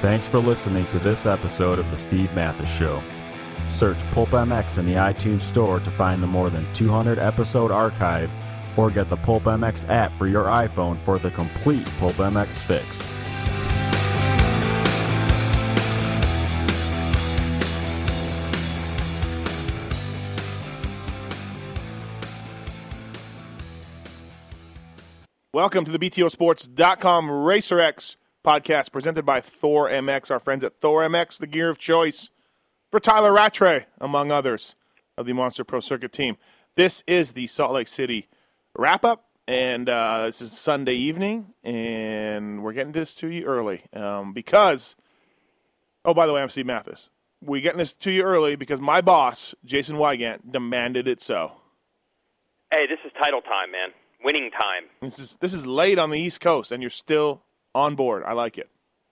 Thanks for listening to this episode of The Steve Matthes Show. Search Pulp MX in the iTunes Store to find the more than 200 episode archive or get the Pulp MX app for your iPhone for the complete Pulp MX fix. Welcome to the BTOsports.com RacerX podcast presented by Thor MX, our friends at Thor MX, the gear of choice for Tyla Rattray, among others, of the Monster Pro Circuit team. This is the Salt Lake City wrap up, and uh, this is Sunday evening, and we're getting this to you early um, because, oh, by the way, I'm Steve Matthes. We're getting this to you early because my boss, Jason Weigandt, demanded it so. Hey, this is title time, man. Winning time. This is this is late on the East Coast, and you're still on board. I like it.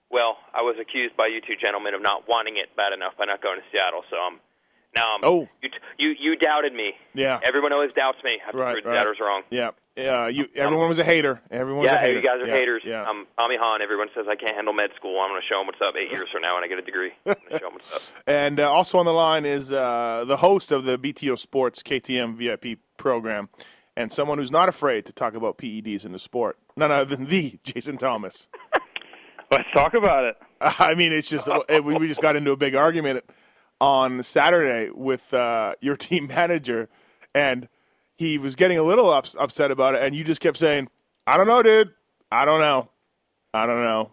Well, I was accused by you two gentlemen of not wanting it bad enough by not going to Seattle, so I'm now I'm. Oh. you you, you doubted me. Yeah. Everyone always doubts me. I've Right, proved right. doubt's wrong. Yeah, yeah. You, everyone was a hater. Everyone was yeah, a hater. you guys are yeah, haters. Yeah. I'm Ami Han. Everyone says I can't handle med school. I'm going to show them what's up eight years from now when I get a degree. I'm show them what's up. and uh, also on the line is uh, the host of the BTO Sports KTM VIP program, and someone who's not afraid to talk about PEDs in the sport. None other than the Jason Thomas. Let's talk about it. I mean, it's just it, we we just got into a big argument on Saturday with uh, your team manager, and he was getting a little ups, upset about it, and you just kept saying, "I don't know, dude. I don't know. I don't know."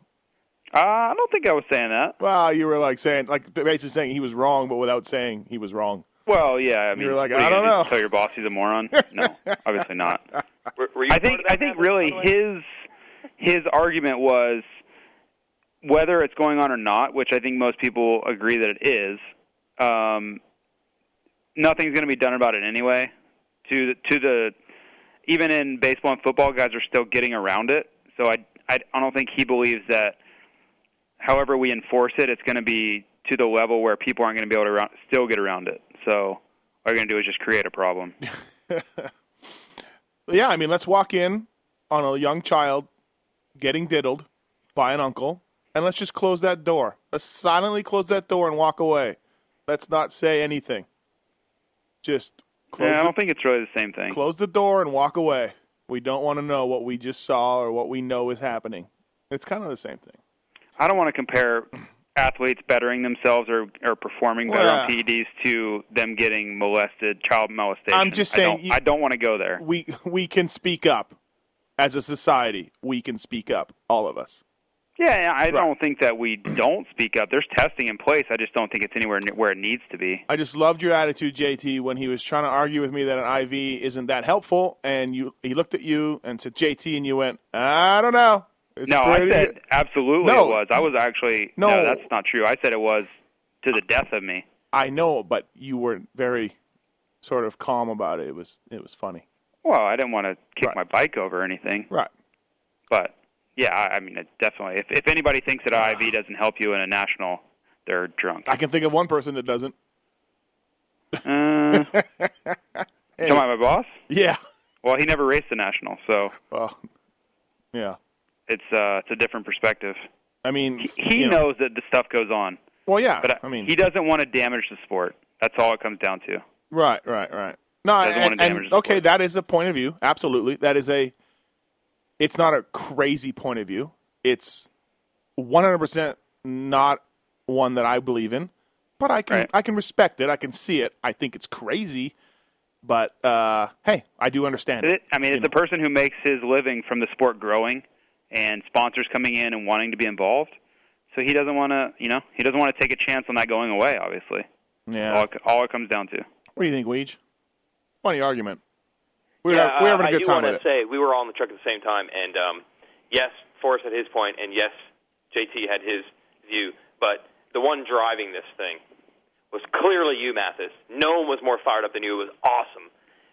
Uh, I don't think I was saying that. Well, you were like saying, like basically saying he was wrong, but without saying he was wrong. Well, yeah. I mean, were like, what I you don't gonna know. Tell your boss he's a moron? No, obviously not. Were, were you I think I think really by the way? his his argument was whether it's going on or not, which I think most people agree that it is. Um, nothing's going to be done about it anyway. To the, to the even in baseball and football, guys are still getting around it. So I I, I don't think he believes that. However we enforce it, it's going to be to the level where people aren't going to be able to around, still get around it. So all you're going to do is just create a problem. Yeah, I mean, let's walk in on a young child getting diddled by an uncle, and let's just close that door. Let's silently close that door and walk away. Let's not say anything. Just close, Yeah, I the, don't think it's really the same thing. close the door and walk away. We don't want to know what we just saw or what we know is happening. It's kind of the same thing. I don't want to compare athletes bettering themselves or, or performing better Well, on PEDs to them getting molested, child molestation. I'm just I saying don't, you- I don't want to go there. We we can speak up as a society. We can speak up, all of us. Yeah, yeah, I don't think that we don't speak up. There's testing in place. I just don't think it's anywhere where it needs to be. I just loved your attitude, JT, when he was trying to argue with me that an IV isn't that helpful, and you he looked at you and said JT, and you went, I don't know. It's no, I said absolutely No. it was. I was actually No. no, that's not true. I said it was to the death of me. I know, but you were very sort of calm about it. It was it was funny, Well, I didn't want to kick Right. my bike over or anything, right? but yeah, I, I mean, it definitely. If if anybody thinks that an IV doesn't help you in a national, they're drunk. I can think of one person that doesn't. Uh, Come on, my boss. Yeah, Well, he never raced the national, so well, yeah. It's uh, it's a different perspective. I mean, He you know- knows that the stuff goes on, Well, yeah. but I mean, he doesn't want to damage the sport. That's all it comes down to. Right, right, right. No, and, and- the okay, that is a point of view. Absolutely, that is a. It's not a crazy point of view. It's one hundred percent not one that I believe in, but I can Right. I can respect it. I can see it. I think it's crazy, but uh, hey, I do understand it. It, I mean, it's a person who makes his living from the sport growing, and sponsors coming in and wanting to be involved. So he doesn't want to, you know, he doesn't want to take a chance on that going away. Obviously, Yeah. all, it, all it comes down to. What do you think, Weege? Funny argument. We're, yeah, we're uh, having a I good do time want with to say we were all in the truck at the same time, and um, yes, Forrest had his point, and yes, JT had his view. But the one driving this thing was clearly you, Matthes. No one was more fired up than you. It was awesome.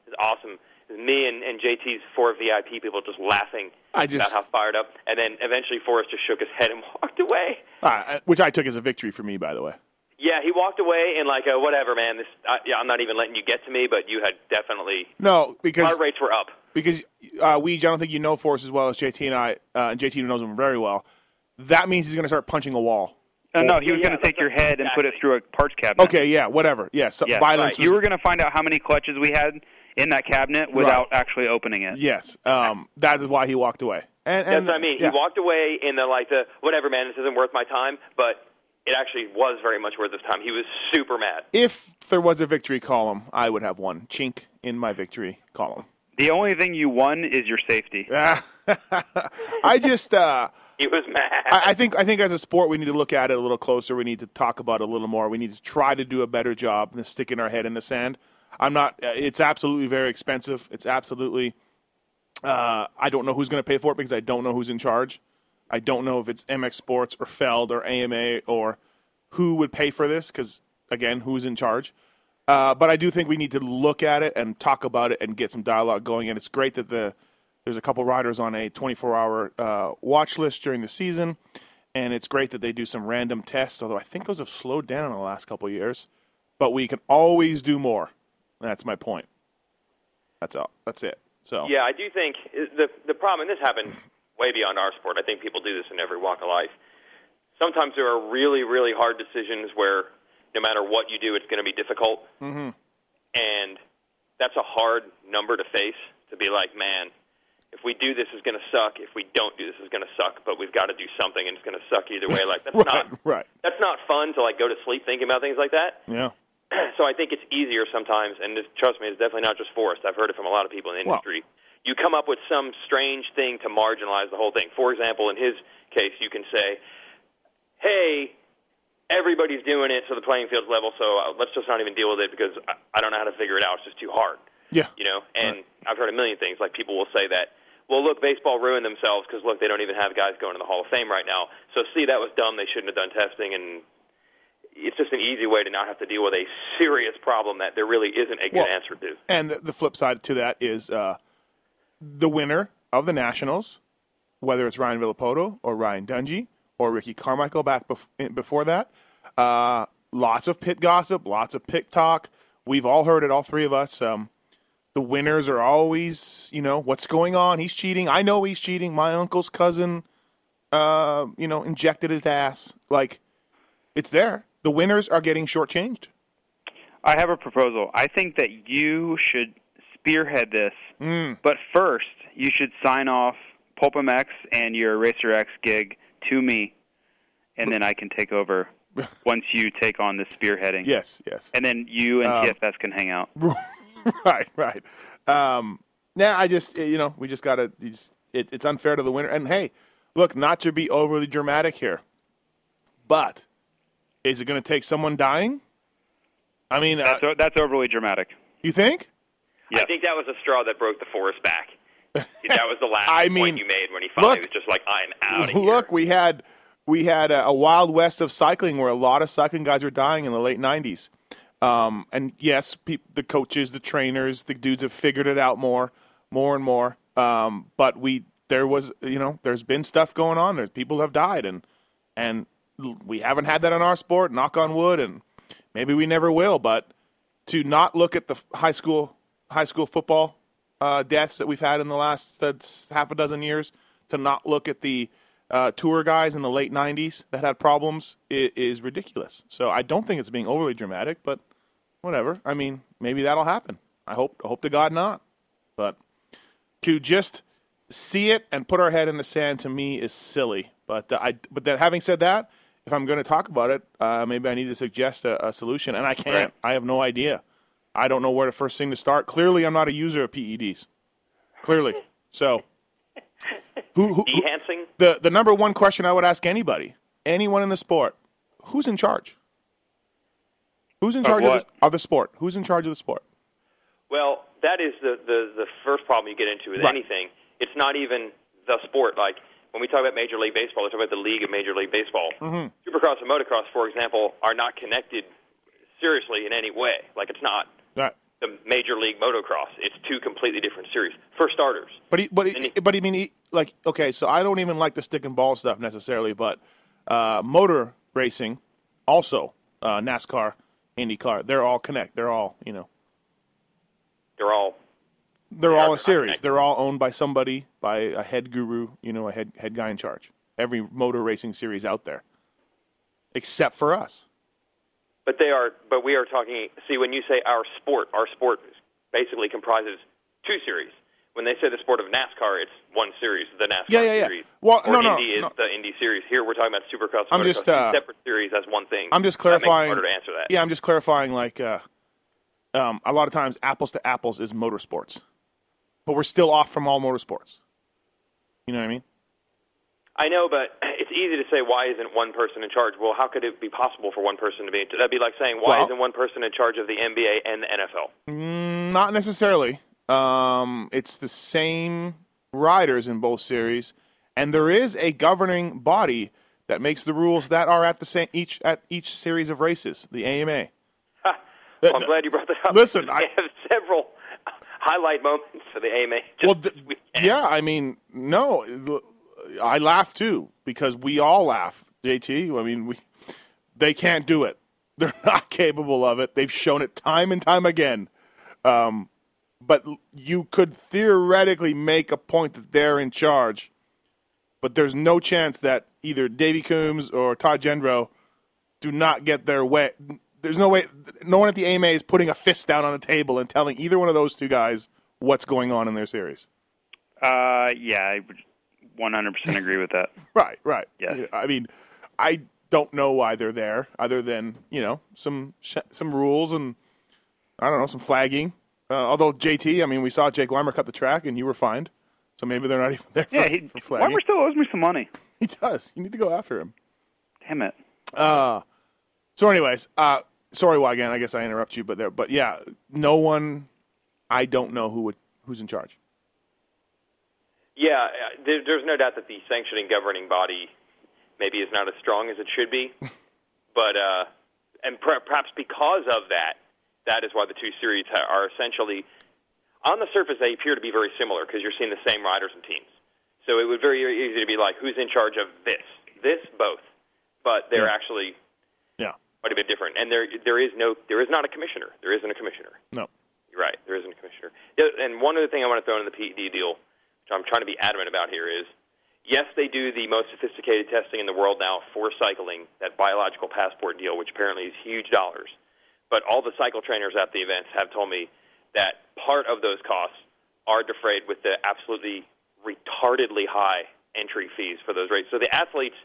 It was awesome. It was me and, and JT's four VIP people just laughing I just- about how fired up, and then eventually Forrest just shook his head and walked away. Uh, which I took as a victory for me, by the way. Yeah, he walked away and like, uh, whatever, man. This, uh, yeah, I'm not even letting you get to me, but you had definitely No, because heart rates were up. because uh, Weege, I don't think you know Forrest as well as JT and I, uh, and JT knows him very well. That means he's going to start punching a wall. Uh, no, he was yeah, going to take your head and put it through a parts cabinet. Okay, yeah, whatever. Yeah, so Yes, violence. right. You were going to find out how many clutches we had in that cabinet without actually opening it. yes, um, that is why he walked away. And, That's what I mean. yeah. He walked away in the like the whatever, man. This isn't worth my time, but it actually was very much worth his time. He was super mad. If there was a victory column, I would have one chink in my victory column. The only thing you won is your safety. I just. Uh, He was mad. I, I think I think as a sport we need to look at it a little closer. We need to talk about it a little more. We need to try to do a better job than sticking our head in the sand. I'm not. uh, It's absolutely very expensive. It's absolutely. Uh, I don't know who's going to pay for it because I don't know who's in charge. I don't know if it's MX Sports or Feld or AMA or who would pay for this because again, who's in charge? Uh, but I do think we need to look at it and talk about it and get some dialogue going. And it's great that the there's a couple riders on a 24-hour uh, watch list during the season, and it's great that they do some random tests. Although I think those have slowed down in the last couple years, but we can always do more. That's my point. That's all. That's it. So Yeah, I do think the the problem, and this happens way beyond our sport. I think people do this in every walk of life. Sometimes there are really, really hard decisions where no matter what you do, it's going to be difficult, mm-hmm. and that's a hard number to face. To be like, man, if we do this, is going to suck. If we don't do this, is going to suck. But we've got to do something, and it's going to suck either way. Like that's right, not right, that's not fun to like go to sleep thinking about things like that. yeah, so I think it's easier sometimes, and this, trust me, it's definitely not just Forrest. I've heard it from a lot of people in the Well- industry. you come up with some strange thing to marginalize the whole thing. For example, in his case, you can say, "Hey, everybody's doing it, so the playing field's level. So uh, let's just not even deal with it because I, I don't know how to figure it out. It's just too hard." yeah, You know, and I've heard a million things. Like people will say that, well, look, baseball ruined themselves because look, they don't even have guys going to the Hall of Fame right now. So see, that was dumb. They shouldn't have done testing, and it's just an easy way to not have to deal with a serious problem that there really isn't a good Well, answer to. And the, the flip side to that is uh, the winner of the Nationals, whether it's Ryan Villopoto or Ryan Dungey or Ricky Carmichael back bef- before that. Uh, lots of pit gossip, lots of pit talk. We've all heard it, all three of us. Um, the winners are always, you know, what's going on? He's cheating. I know he's cheating. My uncle's cousin, uh, you know, injected his ass. Like, it's there. The winners are getting shortchanged. I have a proposal. I think that you should spearhead this, Mm. but first you should sign off Pulp MX and your Racer X gig to me, and then I can take over once you take on the spearheading. Yes, yes. And then you and Um, TFS can hang out. right, right. Um, now I just you know we just gotta. It's, it, it's unfair to the winner. And hey, look, not to be overly dramatic here, but is it going to take someone dying? I mean, uh, That's, o- that's overly dramatic. you think? Yes. I think that was a straw that broke the forest back. that was the last I point mean, you made when he finally look- was just like, "I'm out of here." Look, we had we had a, a wild west of cycling where a lot of cycling guys were dying in the late '90s. Um, and yes, peop the coaches, the trainers, the dudes have figured it out more, more and more. Um, but we there was you know there's been stuff going on. There's people have died, and and l- we haven't had that in our sport. Knock on wood, and maybe we never will. But to not look at the high school high school football uh, deaths that we've had in the last that's half a dozen years, to not look at the uh, tour guys in the late '90s that had problems is, is ridiculous. So I don't think it's being overly dramatic, but whatever. I mean, maybe that'll happen. I hope hope to God not. But to just see it and put our head in the sand to me is silly. But uh, I but then having said that, if I'm going to talk about it, uh, maybe I need to suggest a, a solution, and I can't. Right. I have no idea. I don't know where the first thing to start. Clearly, I'm not a user of PEDs. Clearly, so. Who, who, who- the the number one question I would ask anybody, anyone in the sport, who's in charge? Who's in charge of, what? the, of the sport? Who's in charge of the sport? Well, that is the, the, the first problem you get into with Right. anything. It's not even the sport. Like when we talk about Major League Baseball, we talk about the league of Major League Baseball. Mm-hmm. Supercross and motocross, for example, are not connected seriously in any way. Like it's not Right. the Major League Motocross. It's two completely different series. For starters, But he, but he- but I mean, he, like, okay, so I don't even like the stick and ball stuff necessarily, but uh, motor racing, also uh, NASCAR, IndyCar, they're all connect. They're all you know, they're all they're They all are a series. They're all owned by somebody, by a head guru, you know, a head head guy in charge. Every motor racing series out there. except for us. But they are. But we are talking. See, when you say our sport, our sport basically comprises two series. When they say the sport of NASCAR, it's one series, the NASCAR Yeah, yeah, yeah. series. Well, or no, no, Indy is the Indy series. Here we're talking about Supercross. I'm just, uh, separate series as one thing. I'm just That makes it clarifying. harder to answer that. Yeah, I'm just clarifying. Like, uh, um, a lot of times, apples to apples is motorsports, but we're still off from all motorsports. You know what I mean? I know, but it's easy to say why isn't one person in charge? Well, how could it be possible for one person to be? That'd be like saying why Well- isn't one person in charge of the NBA and the NFL? Not necessarily. Um, it's the same riders in both series, and there is a governing body that makes the rules that are at the same each at each series of races, the AMA. Well, I'm glad you brought that up. Listen, they I- have several highlight moments for the AMA. Well, this th- weekend. yeah, I mean, no, I laugh too because we all laugh. JT, I mean, we they can't do it. They're not capable of it. They've shown it time and time again. Um, but you could theoretically make a point that they're in charge, but there's no chance that either Davey Coombs or Todd Jendro do not get their way. There's no way. No one at the AMA is putting a fist down on the table and telling either one of those two guys what's going on in their series. Uh, yeah, I would 100% agree with that. Right, right. Yeah. I mean, I don't know why they're there, other than you know some sh- some rules and I don't know some flagging. Uh, although JT, I mean, we saw Jake Weimer cut the track, and you were fined, so maybe they're not even there for, Yeah, he, for flagging. Weimer still owes me some money. He does. You need to go after him. Damn it. Uh so, anyways, uh, sorry, Weigandt. I guess I interrupt you, but there, but yeah, no one. I don't know who would who's in charge. Yeah, there, there's no doubt that the sanctioning governing body maybe is not as strong as it should be, but uh, and per- perhaps because of that, that is why the two series are essentially on the surface they appear to be very similar because you're seeing the same riders and teams. So it would very easy to be like, who's in charge of this, this, both, but they're Yeah. actually. Quite a bit different. And there, there is no, there is not a commissioner. There isn't a commissioner. No. You're right. There isn't a commissioner. And one other thing I want to throw in the PED deal, which I'm trying to be adamant about here, is yes, they do the most sophisticated testing in the world now for cycling, that biological passport deal, which apparently is huge dollars. But all the cycle trainers at the events have told me that part of those costs are defrayed with the absolutely retardedly high entry fees for those races. So the athletes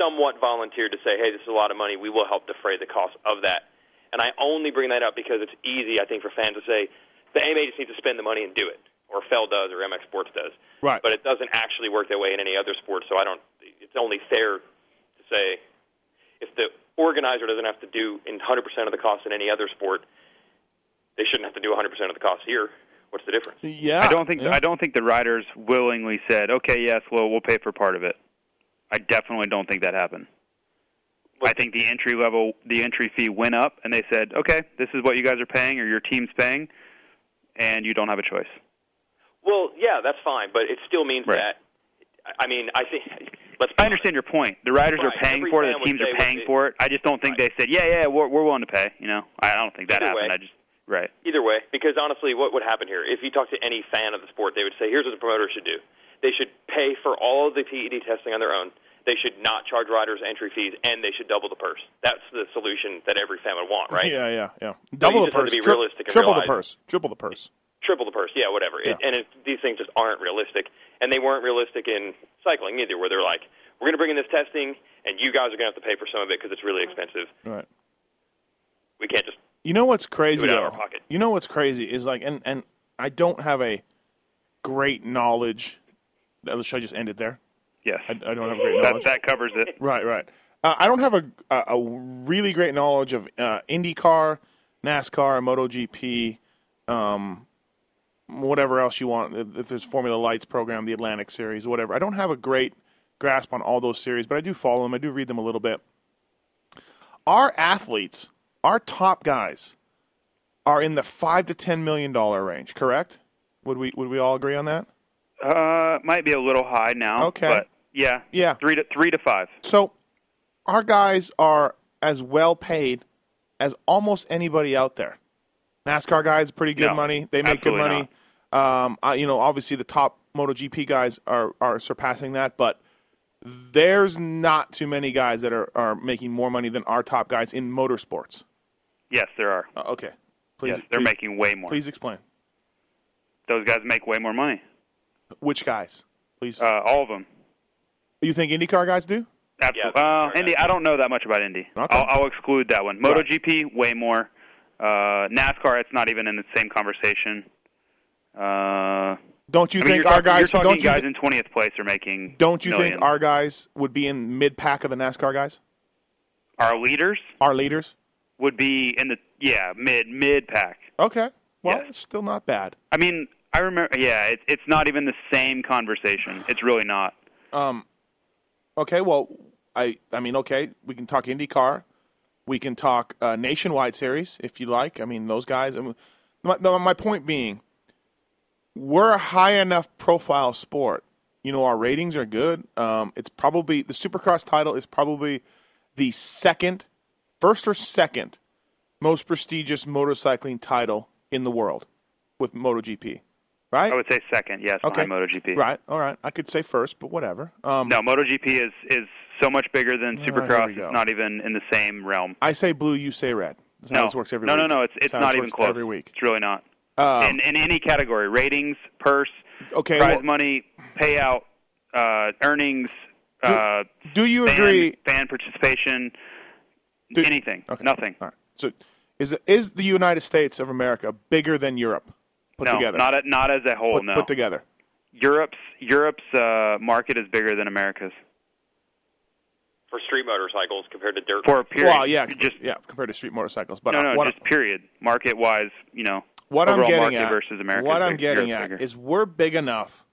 somewhat volunteered to say, hey, this is a lot of money. We will help defray the cost of that. And I only bring that up because it's easy, I think, for fans to say, the AMA just needs to spend the money and do it, or Feld does, or MX Sports does. Right. But it doesn't actually work that way in any other sport, so I don't, it's only fair to say if the organizer doesn't have to do in 100% of the cost in any other sport, they shouldn't have to do 100% of the cost here. What's the difference? Yeah. I don't think yeah. I don't think the riders willingly said, "Okay, yes, well, we'll pay for part of it." I definitely don't think that happened. I think the entry level, the entry fee went up, and they said, "Okay, this is what you guys are paying, or your team's paying, and you don't have a choice." Well, yeah, that's fine, but it still means Right. that. I mean, I think. Let's. I understand your point. The riders Right. are paying Every for it. The teams are paying for it. I just don't think they said, "Yeah, yeah, we're we're willing to pay." You know, I don't think that Either happened. way. I just right. Either way, because honestly, what would happen here? If you talk to any fan of the sport, they would say, "Here's what the promoter should do: they should pay for all of the PED testing on their own. They should not charge riders entry fees, and they should double the purse. That's the solution that every fan would want, right? Yeah, yeah, yeah. Double you the purse. tri- triple the purse. Triple the purse. Triple the purse, yeah, whatever. It, and it, these things just aren't realistic, and they weren't realistic in cycling either, where they're like, "We're going to bring in this testing, and you guys are going to have to pay for some of it because it's really expensive. Right. We can't just." You know what's crazy Do it out though? of our pocket. You know what's crazy is like, and and I don't have a great knowledge. Should I just end it there? Yes, I, I don't have great that knowledge. that covers it. Right, right. Uh, I don't have a, a a really great knowledge of uh, IndyCar, NASCAR, MotoGP, um, whatever else you want. If there's Formula Lights program, the Atlantic Series, whatever. I don't have a great grasp on all those series, but I do follow them. I do read them a little bit. Our athletes, our top guys, are in the five to ten million dollar range. Correct? Would we would we all agree on that? Uh, might be a little high now. Okay. but yeah, Yeah. three to three to five. So, our guys are as well paid as almost anybody out there. NASCAR guys, pretty good No, money. They make good money. Um, uh, you know, obviously the top MotoGP guys are are surpassing that, but there's not too many guys that are, are making more money than our top guys in motorsports. Yes, there are. Uh, okay, please. yes, they're please, making way more. Please explain Those guys make way more money. Which guys. Please. Uh, all of them. you think IndyCar guys do? Absolutely. Yeah, uh, Indy, I don't know that much about Indy. Okay. I'll, I'll exclude that one. MotoGP, way more. Uh, NASCAR, it's not even in the same conversation. Uh, Don't you I mean, think you're our talking, you're guys? talking Don't you? guys thi- in 20th place are making don't you millions. think our guys would be in mid pack of the NASCAR guys? our leaders Our leaders. would be in the yeah mid mid pack. Okay. Well, Yes. it's still not bad. I mean, I remember. Yeah, it, it's not even the same conversation. It's really not. Um, okay, well, I I mean, okay, we can talk IndyCar, we can talk uh, nationwide series if you like. I mean, those guys. I mean, my, my point being, we're a high enough profile sport. You know, our ratings are good. Um, it's probably the Supercross title is probably the second, first or second, most prestigious motorcycling title in the world, with MotoGP. Right. I would say second, yes, Okay. behind MotoGP. Right. All right. I could say first, but whatever. Um, No, MotoGP is is so much bigger than Supercross. It's not even in the same realm. I say blue, you say red. That's how no, this works every no, week. no, no. It's it's not even close. every week. It's really not. Um, in in any category, ratings, purse, okay. prize well, money, payout, uh, earnings, uh, do you fan, agree? fan participation, Do- anything, Okay. nothing. All right. So, is is the United States of America bigger than Europe put no, together? not a, not as a whole. put, no, put together. Europe's Europe's uh, market is bigger than America's for street motorcycles compared to dirt. for a period. Well, yeah, just yeah, compared to street motorcycles. But no, no, what, just period. Market wise, you know, what I'm getting at, versus America. What I'm big- getting Europe's at bigger. is we're big enough.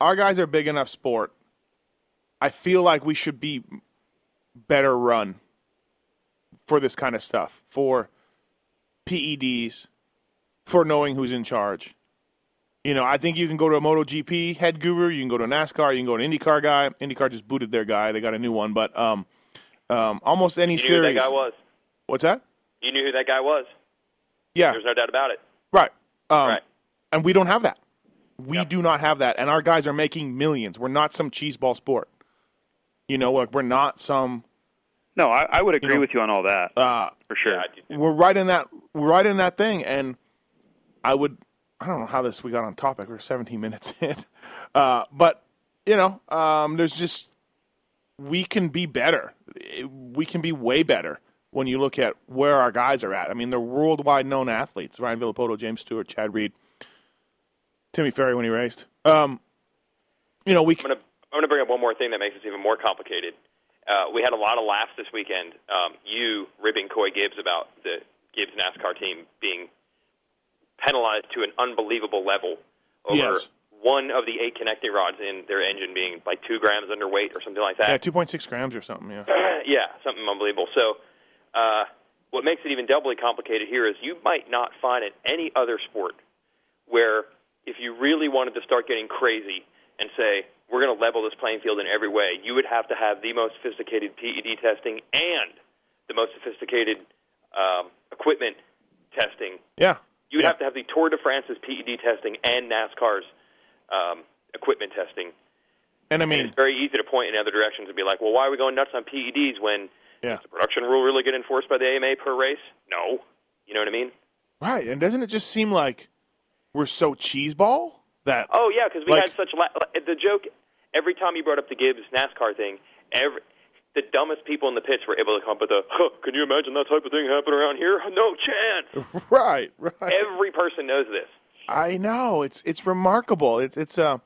Our guys are big enough sport. I feel like we should be better run for this kind of stuff, for PEDs, for knowing who's in charge. You know, I think you can go to a MotoGP head guru, you can go to a NASCAR, you can go to an IndyCar guy. IndyCar just booted their guy; they got a new one. But um, um, almost any You knew who series. that guy was. What's that? You knew who that guy was. Yeah, There's no doubt about it. right. Um, right. And we don't have that. We Yep. do not have that, and our guys are making millions. We're not some cheeseball sport. You know, like we're not some. no, I, I would agree know, with you on all that Uh, for sure. Yeah, I do too. we're right in that. We're right in that thing, and I would. I don't know how this we got on topic. We're 17 minutes in, uh, but you know, um, there's just we can be better. We can be way better when you look at where our guys are at. I mean, they're worldwide known athletes: Ryan Villopoto, James Stewart, Chad Reed, Timmy Ferry when he raced. Um, you know, we I'm gonna I'm gonna bring up one more thing that makes this even more complicated. Uh, we had a lot of laughs this weekend. Um, you ribbing Coy Gibbs about the Gibbs NASCAR team being penalized to an unbelievable level over Yes. one of the eight connecting rods in their engine being like two grams underweight or something like that. yeah, 2.6 grams or something. Yeah. yeah, something unbelievable. So, uh, what makes it even doubly complicated here is you might not find in any other sport where if you really wanted to start getting crazy and say we're going to level this playing field in every way, you would have to have the most sophisticated PED testing and the most sophisticated um, equipment testing. Yeah. You would Yeah. have to have the Tour de France's PED testing and NASCAR's um, equipment testing. And I And mean, it's very easy to point in other directions and be like, well, why are we going nuts on PEDs when yeah. does the production rule really get enforced by the AMA per race? No. You know what I mean? Right. And doesn't it just seem like we're so cheeseball that Oh yeah, because we Like- had such la- the joke. Every time you brought up the Gibbs NASCAR thing, every the dumbest people in the pits were able to come up with a. Huh, can you imagine that type of thing happen around here? No chance. right, right. Every person knows this. I know it's it's remarkable. It's it's uh,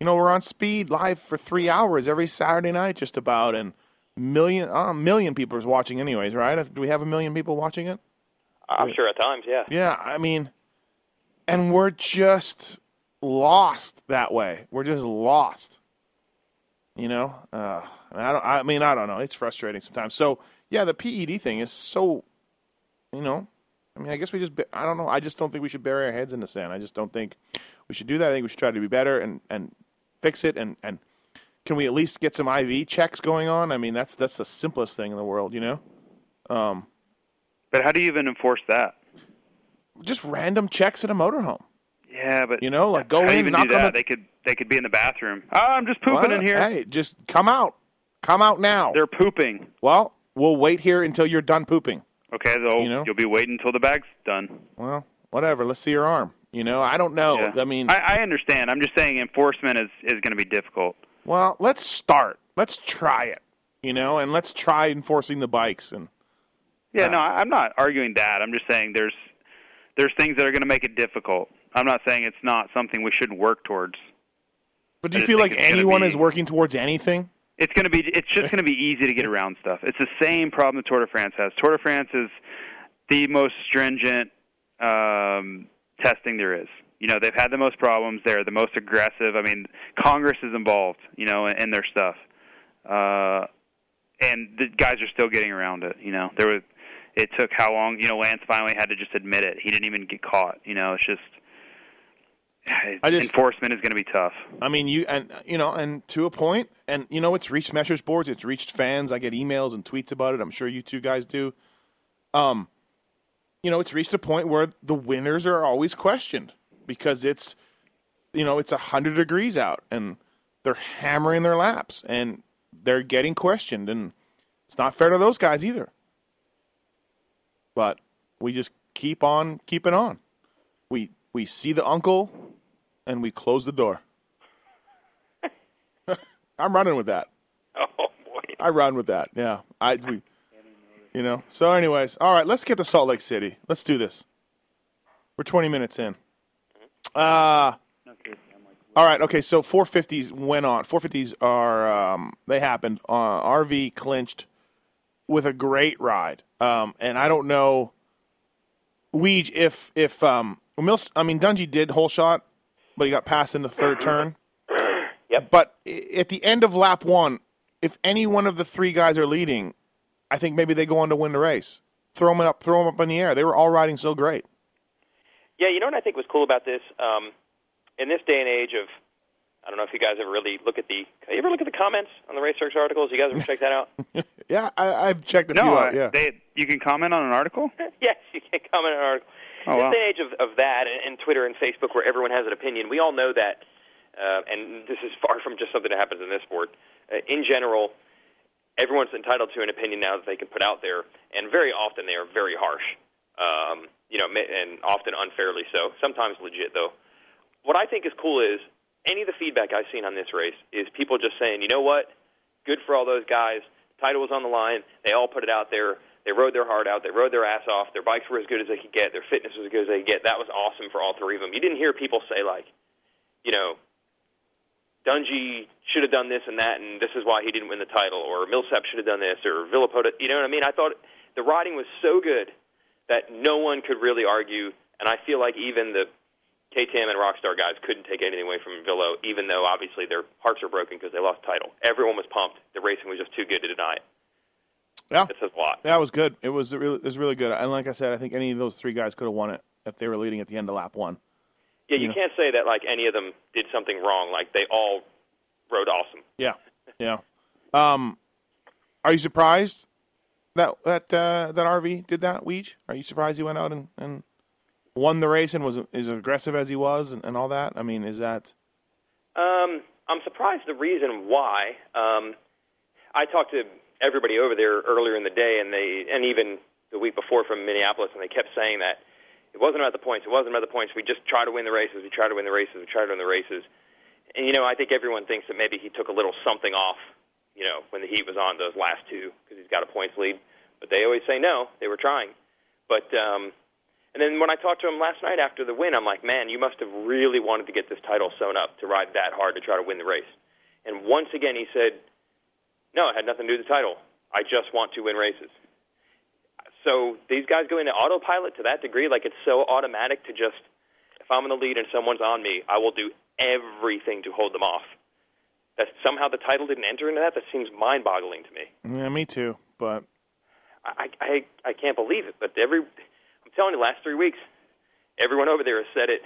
you know, we're on speed live for three hours every Saturday night, just about, and million uh, a million people is watching, anyways. Right? Do we have a million people watching it? I'm sure at times, yeah. Yeah, I mean, and we're just lost that way. We're just lost. You know, uh, I don't. I mean, I don't know. It's frustrating sometimes. So yeah, the PED thing is so. You know, I mean, I guess we just. I don't know. I just don't think we should bury our heads in the sand. I just don't think we should do that. I think we should try to be better and and fix it and and. Can we at least get some IV checks going on? I mean, that's that's the simplest thing in the world, you know. Um, But how do you even enforce that? just random checks at a motorhome. Yeah, but You know, like go how do you in, even knock on the They could they could be in the bathroom. Oh, I'm just pooping Well, in here. Hey, just come out. Come out now. They're pooping. well, we'll wait here until you're done pooping. Okay, so You know? you'll be waiting until the bag's done. Well, whatever. Let's see your arm. You know, I don't know. Yeah. I mean, I, I understand. I'm just saying enforcement is is going to be difficult. well, let's start. Let's try it. You know, and let's try enforcing the bikes and Yeah, no, I- I'm not arguing that. I'm just saying there's there's things that are going to make it difficult. I'm not saying it's not something we should work towards. But do you feel like anyone be- is working towards anything? It's going to be it's just going to be easy to get around stuff. It's the same problem that Tour de France has. Tour de France is the most stringent um, testing there is. You know, they've had the most problems. They're the most aggressive. I mean, Congress is involved, you know, in, in their stuff. Uh, and the guys are still getting around it. You know, there was. It took how long? You know, Lance finally had to just admit it. He didn't even get caught. You know, it's just. I just- enforcement is going to be tough. I mean, you and you know, and to a point, and you know, it's reached message boards, it's reached fans. I get emails and tweets about it. I'm sure you two guys do. Um, you know, it's reached a point where the winners are always questioned because it's, you know, it's a hundred degrees out and they're hammering their laps and they're getting questioned, and it's not fair to those guys either. But we just keep on keeping on. We we see the uncle and we close the door. I'm running with that. Oh boy. I run with that. Yeah, I we, you know. So, anyways, all right. Let's get to Salt Lake City. Let's do this. We're 20 minutes in. Uh all right. Okay. So 450s went on. 450s are um, they happened. Uh, RV clinched with a great ride. Um, and I don't know, Weege, if if um, Mills. I mean, Dungey did whole shot, but he got passed in the third turn. Yep. But at the end of lap one, if any one of the three guys are leading, I think maybe they go on to win the race. Throw them up, throw them up in the air. They were all riding so great. Yeah, you know what I think was cool about this? Um, in this day and age of, I don't know if you guys ever really look at the, you ever look at the comments on the Racer X articles? You guys ever check that out? Yeah, I, I've checked a few out. Yeah, they you can comment on an article. yes, you can comment on an article. Oh, this wow. day and age of, of that and, and Twitter and Facebook where everyone has an opinion, we all know that, uh, and this is far from just something that happens in this sport. Uh, in general, everyone's entitled to an opinion now that they can put out there, and very often they are very harsh, um, you know, and often unfairly so. Sometimes legit though. What I think is cool is any of the feedback I've seen on this race is people just saying, you know what, good for all those guys. Title was on the line. They all put it out there. They rode their heart out. They rode their ass off. Their bikes were as good as they could get. Their fitness was as good as they could get. That was awesome for all three of them. You didn't hear people say like, you know, Dungey should have done this and that, and this is why he didn't win the title, or Millsap should have done this, or Villopoto. You know what I mean? I thought the riding was so good that no one could really argue, and I feel like even the KTM and Rockstar guys couldn't take anything away from Villo, even though obviously their hearts are broken because they lost title. Everyone was pumped. The racing was just too good to deny it. Yeah, That says a lot. that was good. It was really, it was really good. And like I said, I think any of those three guys could have won it if they were leading at the end of lap one. Yeah, you know. can't say that like any of them did something wrong. Like they all rode awesome. Yeah, yeah. Um, are you surprised that that uh, that RV did that? Weege, are you surprised he went out and, and won the race and was as aggressive as he was and, and all that? I mean, is that Um, I'm surprised the reason why. Um, I talked to everybody over there earlier in the day, and they, and even the week before from Minneapolis, and they kept saying that it wasn't about the points. It wasn't about the points. We just try to win the races. We try to win the races. We try to win the races. And you know, I think everyone thinks that maybe he took a little something off. You know, when the heat was on those last two, because he's got a points lead. But they always say no. They were trying. But um, and then when I talked to him last night after the win, I'm like, man, you must have really wanted to get this title sewn up to ride that hard to try to win the race. And once again, he said, no, it had nothing to do with the title. I just want to win races. So these guys go into autopilot to that degree, like it's so automatic to just, if I'm in the lead and someone's on me, I will do everything to hold them off. That somehow the title didn't enter into that, that seems mind-boggling to me. yeah, me too? But I, I I can't believe it. But every I'm telling you, last three weeks, everyone over there has said it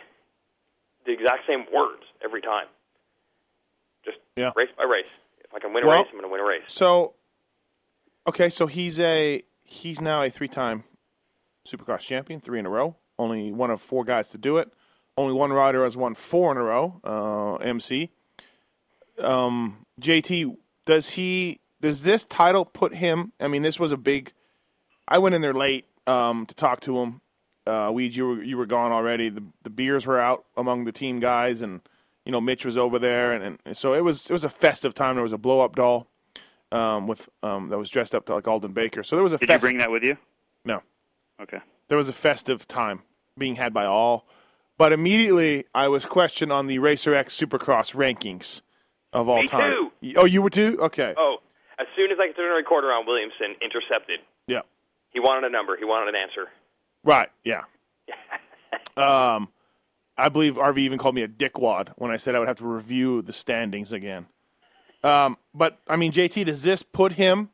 the exact same words every time. Just Yeah. race by race. If I can win a Well- race, I'm going to win a race. so okay, so he's a he's now a three time Supercross champion, three in a row. Only one of four guys to do it. only one rider has won four in a row. Uh, MC. Um, JT, does he? Does this title put him? I mean, this was a big. I went in there late um, to talk to him. Uh, Weed, you were you were gone already. The the beers were out among the team guys, and you know Mitch was over there, and, and so it was it was a festive time. There was a blow up doll um, with um, that was dressed up to like Aldon Baker. So there was a. Did festi- you bring that with you? No, Okay. there was a festive time being had by all, but immediately I was questioned on the Racer X Supercross rankings of all Me time. too. Oh, you were too? Okay. Oh, as soon as I could turn the recorder on, Williamson intercepted. Yeah. He wanted a number. He wanted an answer. Right. Yeah. um, I believe RV even called me a dickwad when I said I would have to review the standings again. Um, but I mean, JT, does this put him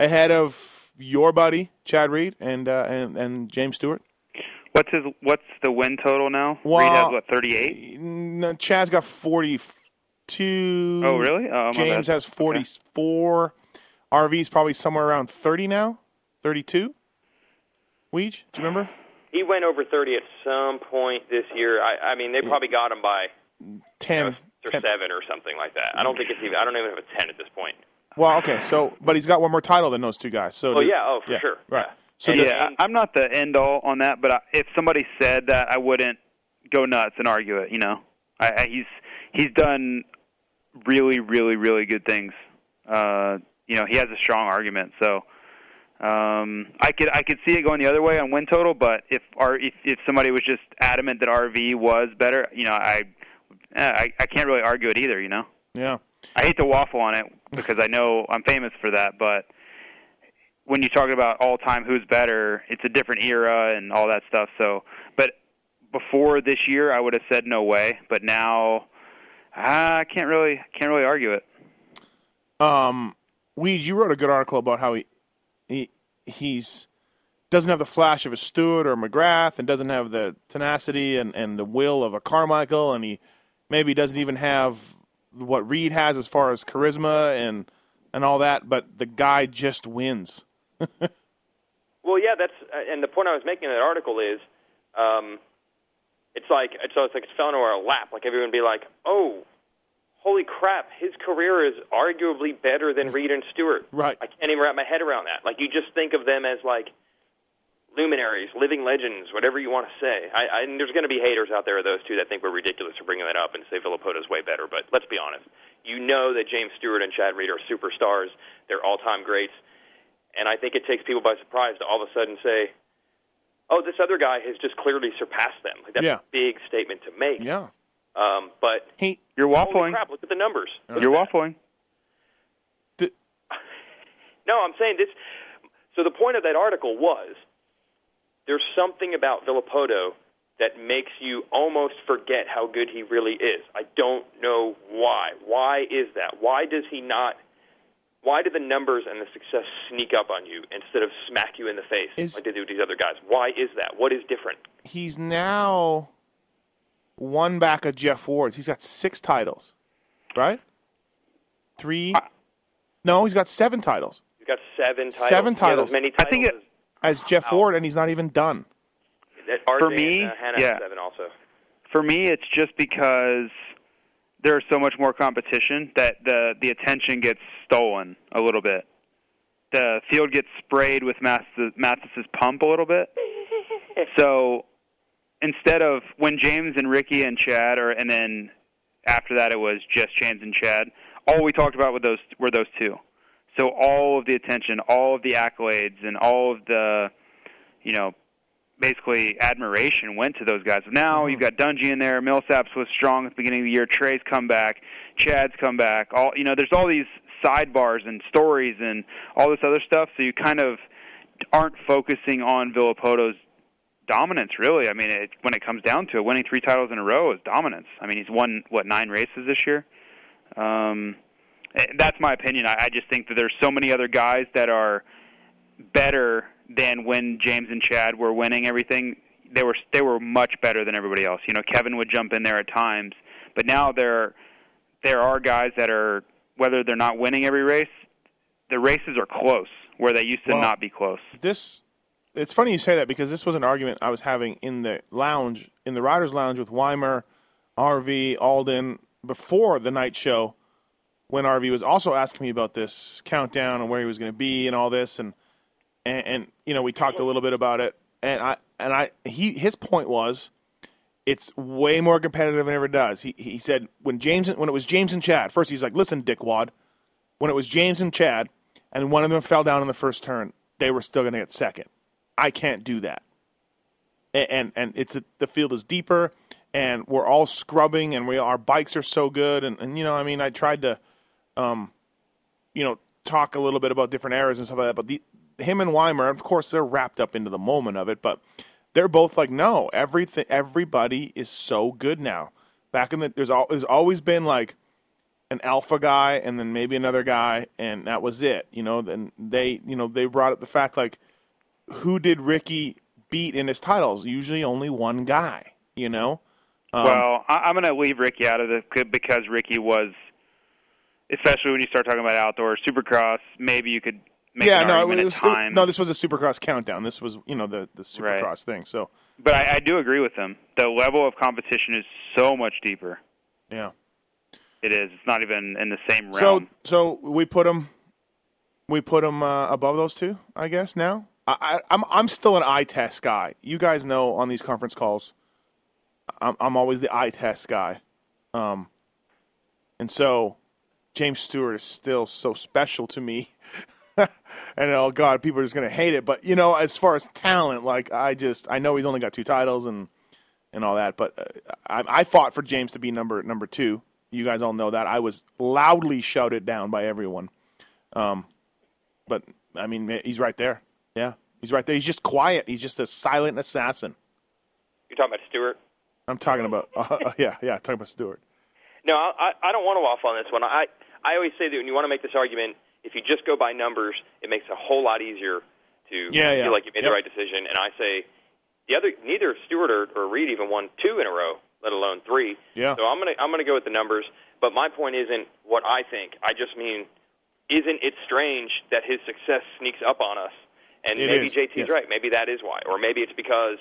ahead of your buddy Chad Reed and uh, and and James Stewart? What's his? What's the win total now? Well, Reed has what thirty eight. No, Chad's got forty-two. Oh, really? Oh, James has forty-four. RV's probably somewhere around thirty now. Thirty-two. Weege, do you remember? He went over 30 at some point this year. I, I mean, they probably got him by Ten. or 10. seven or something like that. I don't think it's even. I don't even have a 10 at this point. Well, okay, so but he's got one more title than those two guys. So Oh do- yeah, oh for sure. right. Yeah. So And- the- Yeah, I'm not the end all on that, but I, if somebody said that, I wouldn't go nuts and argue it. You know, I, I, he's he's done really, really, really good things. Uh, you know, he has a strong argument. So um, I could I could see it going the other way on win total, but if our if, if somebody was just adamant that RV was better, you know, I eh, I, I can't really argue it either. You know, yeah. I hate to waffle on it because I know I'm famous for that, but when you're talking about all time who's better, it's a different era and all that stuff. So, but before this year, I would have said no way, but now I can't really can't really argue it. Um, Weed, you wrote a good article about how he he he's doesn't have the flash of a Stewart or McGrath, and doesn't have the tenacity and, and the will of a Carmichael, and he maybe doesn't even have what Reed has as far as charisma and and all that. But the guy just wins. Well, yeah, that's uh, and the point I was making in that article is, um, it's like so it's like it's fell into our lap. Like everyone would be like, oh, holy crap, his career is arguably better than Reed and Stewart. Right. I can't even wrap my head around that. Like you just think of them as like luminaries, living legends, whatever you want to say. I, I and there's going to be haters out there of those two that think we're ridiculous for bringing that up and say Villopoto's way better. But let's be honest. You know that James Stewart and Chad Reed are superstars. They're all-time greats. And I think it takes people by surprise to all of a sudden say, "Oh, this other guy has just clearly surpassed them." Like that's Yeah. a big statement to make. Yeah. Um, but He You're holy waffling. crap! Look at the numbers. Look You're at that. waffling. No, I'm saying this. So the point of that article was there's something about Villopoto that makes you almost forget how good he really is. I don't know why. Why is that? Why does he not? Why do the numbers and the success sneak up on you instead of smack you in the face Is- like they do with these other guys? Why is that? What is different? he's now one back of Jeff Ward's. He's got six titles, right? Three. No, he's got seven titles He's got seven titles. Seven He has titles. As many I think it- as, as Jeff Ward, and he's not even done. RJ For me, and uh, Hannah yeah. seven also. For me, it's just because there's so much more competition that the the attention gets stolen a little bit. The field gets sprayed with Mathis, Mathis's pump a little bit. So instead of when James and Ricky and Chad, or and then after that it was just James and Chad, all we talked about with those were those two. So all of the attention, all of the accolades, and all of the, you know, basically admiration went to those guys. Now you've got Dungey in there. Millsaps was strong at the beginning of the year. Trey's come back. Chad's come back. All you know, there's all these sidebars and stories and all this other stuff. So you kind of aren't focusing on Villopoto's dominance, really. I mean, it, when it comes down to it, winning three titles in a row is dominance. I mean, he's won what nine races this year. Um, that's my opinion. I, I just think that there's so many other guys that are better than when James and Chad were winning everything. They were they were much better than everybody else. You know, Kevin would jump in there at times, but now there there are guys that are whether they're not winning every race, the races are close where they used to Well, not be close. This it's funny you say that because this was an argument I was having in the lounge, in the Riders Lounge with Weimer, RV, Aldon before the night show, when RV was also asking me about this countdown and where he was going to be and all this, and, and and you know we talked a little bit about it, and I and I he his point was. It's way more competitive than it ever does. He he said when James when it was James and Chad first he's like listen Dickwad, when it was James and Chad, and one of them fell down in the first turn, they were still going to get second. I can't do that. And and, and it's a, the field is deeper, and we're all scrubbing, and we our bikes are so good, and, and you know, I mean, I tried to, um, you know, talk a little bit about different errors and stuff like that, but the him and Weimer, of course, they're wrapped up into the moment of it, but they're both like, no, everything, everybody is so good now. Back in the, there's, al- there's always been like an alpha guy and then maybe another guy, and that was it. You know, then they, you know, they brought up the fact like, who did Ricky beat in his titles? Usually only one guy. You know. Um, well, I, I'm going to leave Ricky out of this because Ricky was, especially when you start talking about outdoor supercross. Maybe you could make yeah, no, it was, time. no. This was a Supercross countdown. This was, you know, the the Right. Supercross thing. So but I, I do agree with him. The level of competition is so much deeper. yeah. It is. It's not even in the same So realm. so we put him, we put him uh, above those two, I guess. Now I, I, I'm I'm still an eye test guy. You guys know on these conference calls, I'm I'm always the eye test guy, um, and so James Stewart is still so special to me. and oh god, people are just gonna hate it. But you know, as far as talent, like I just I know he's only got two titles and and all that, but uh, I, I fought for James to be number number two. You guys all know that I was loudly shouted down by everyone. Um, but I mean, he's right there. Yeah, he's right there. He's just quiet. He's just a silent assassin. You're talking about Stewart. I'm talking about. Uh, yeah, yeah, talking about Stewart. No, I, I don't want to waffle on this one. I I always say that when you want to make this argument, if you just go by numbers, it makes it a whole lot easier to Yeah, yeah. feel like you made Yep. the right decision. And I say the other neither Stewart or, or Reed even won two in a row, let alone three. Yeah. So I'm gonna I'm gonna go with the numbers. But my point isn't what I think. I just mean, isn't it strange that his success sneaks up on us? And It maybe is, JT's yes. right. Maybe that is why, or maybe it's because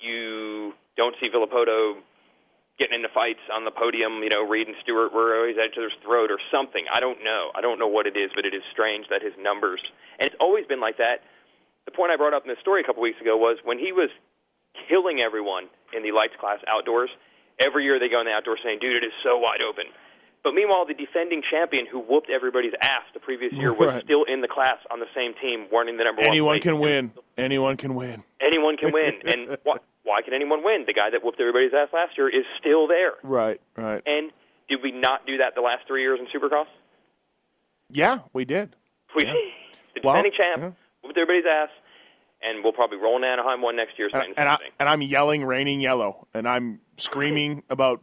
you don't see Villopoto getting into fights on the podium. You know, Reed and Stewart were always at each other's throat or something. I don't know. I don't know what it is, but it is strange that his numbers, and it's always been like that. The point I brought up in the story a couple weeks ago was when he was killing everyone in the lights class outdoors. Every year they go in the outdoors saying, "Dude, it is so wide open." But meanwhile, the defending champion who whooped everybody's ass the previous year was Right. still in the class on the same team, winning the number Anyone one. can win. Anyone can win. Anyone can win, and why, why can anyone win? The guy that whooped everybody's ass last year is still there. Right, right. And did we not do that the last three years in Supercross? Yeah, we did. We, Yeah. the Well, defending champ yeah. whooped everybody's ass, and we'll probably roll in Anaheim one next year And, and I and I'm yelling raining yellow, and I'm screaming about,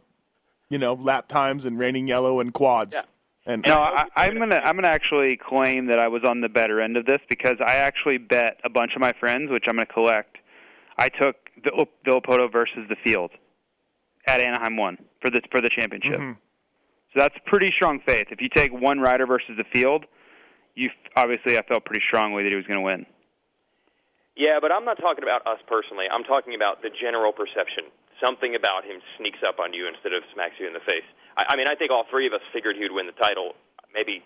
you know, lap times and raining yellow and quads. Yeah. And No, I, I'm gonna I'm gonna actually claim that I was on the better end of this because I actually bet a bunch of my friends, which I'm gonna collect. I took the Villopoto versus the field at Anaheim one for the for the championship. Mhm. So that's pretty strong faith. If you take one rider versus the field, you obviously I felt pretty strongly that he was going to win. Yeah, but I'm not talking about us personally. I'm talking about the general perception. Something about him sneaks up on you instead of smacks you in the face. I, I mean, I think all three of us figured he would win the title. Maybe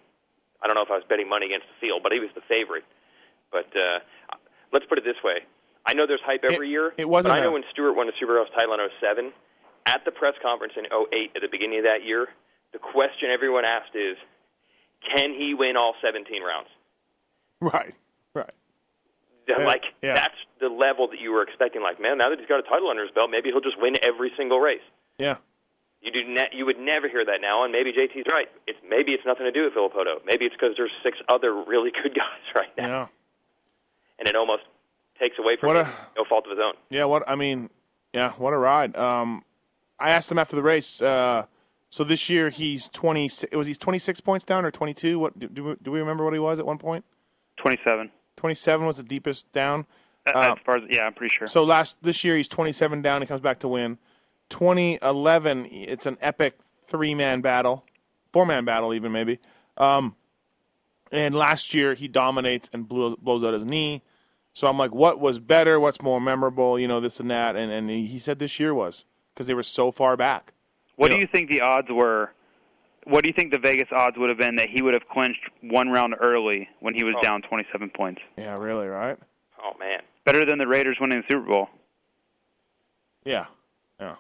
I don't know if I was betting money against the field, but he was the favorite. But uh, let's put it this way: I know there's hype every It- year. it wasn't But I know a- when Stewart won the Supercross title in '07, at the press conference in '08, at the beginning of that year, the question everyone asked is, "Can he win all 17 rounds?" right, right. Yeah, Yeah, like yeah. that's the level that you were expecting. Like, man, now that he's got a title under his belt, maybe he'll just win every single race. Yeah. You do ne- you would never hear that now, and maybe JT's right. It's maybe it's nothing to do with Villopoto. Maybe it's because there's six other really good guys right now, Yeah. and it almost takes away from What him. a- no fault of his own. Yeah, what I mean, yeah, what a ride. Um, I asked him after the race. Uh, so this year he's twenty. Was he twenty six points down or twenty two? What do, do we, do we remember what he was at one point? Twenty seven. Twenty seven was the deepest down. As Uh, far as yeah, I'm pretty sure. So last this year he's twenty seven down. He comes back to win. Twenty eleven, it's an epic three man battle, four man battle even maybe. Um, and last year he dominates and blows, blows out his knee. So I'm like, what was better? What's more memorable? You know, this and that. And and he said this year was because they were so far back. What You do know- you think the odds were? What do you think the Vegas odds would have been that he would have clinched one round early when he was Oh. down 27 points? Yeah, really, right? Oh man. Better than the Raiders winning the Super Bowl. Yeah, yeah.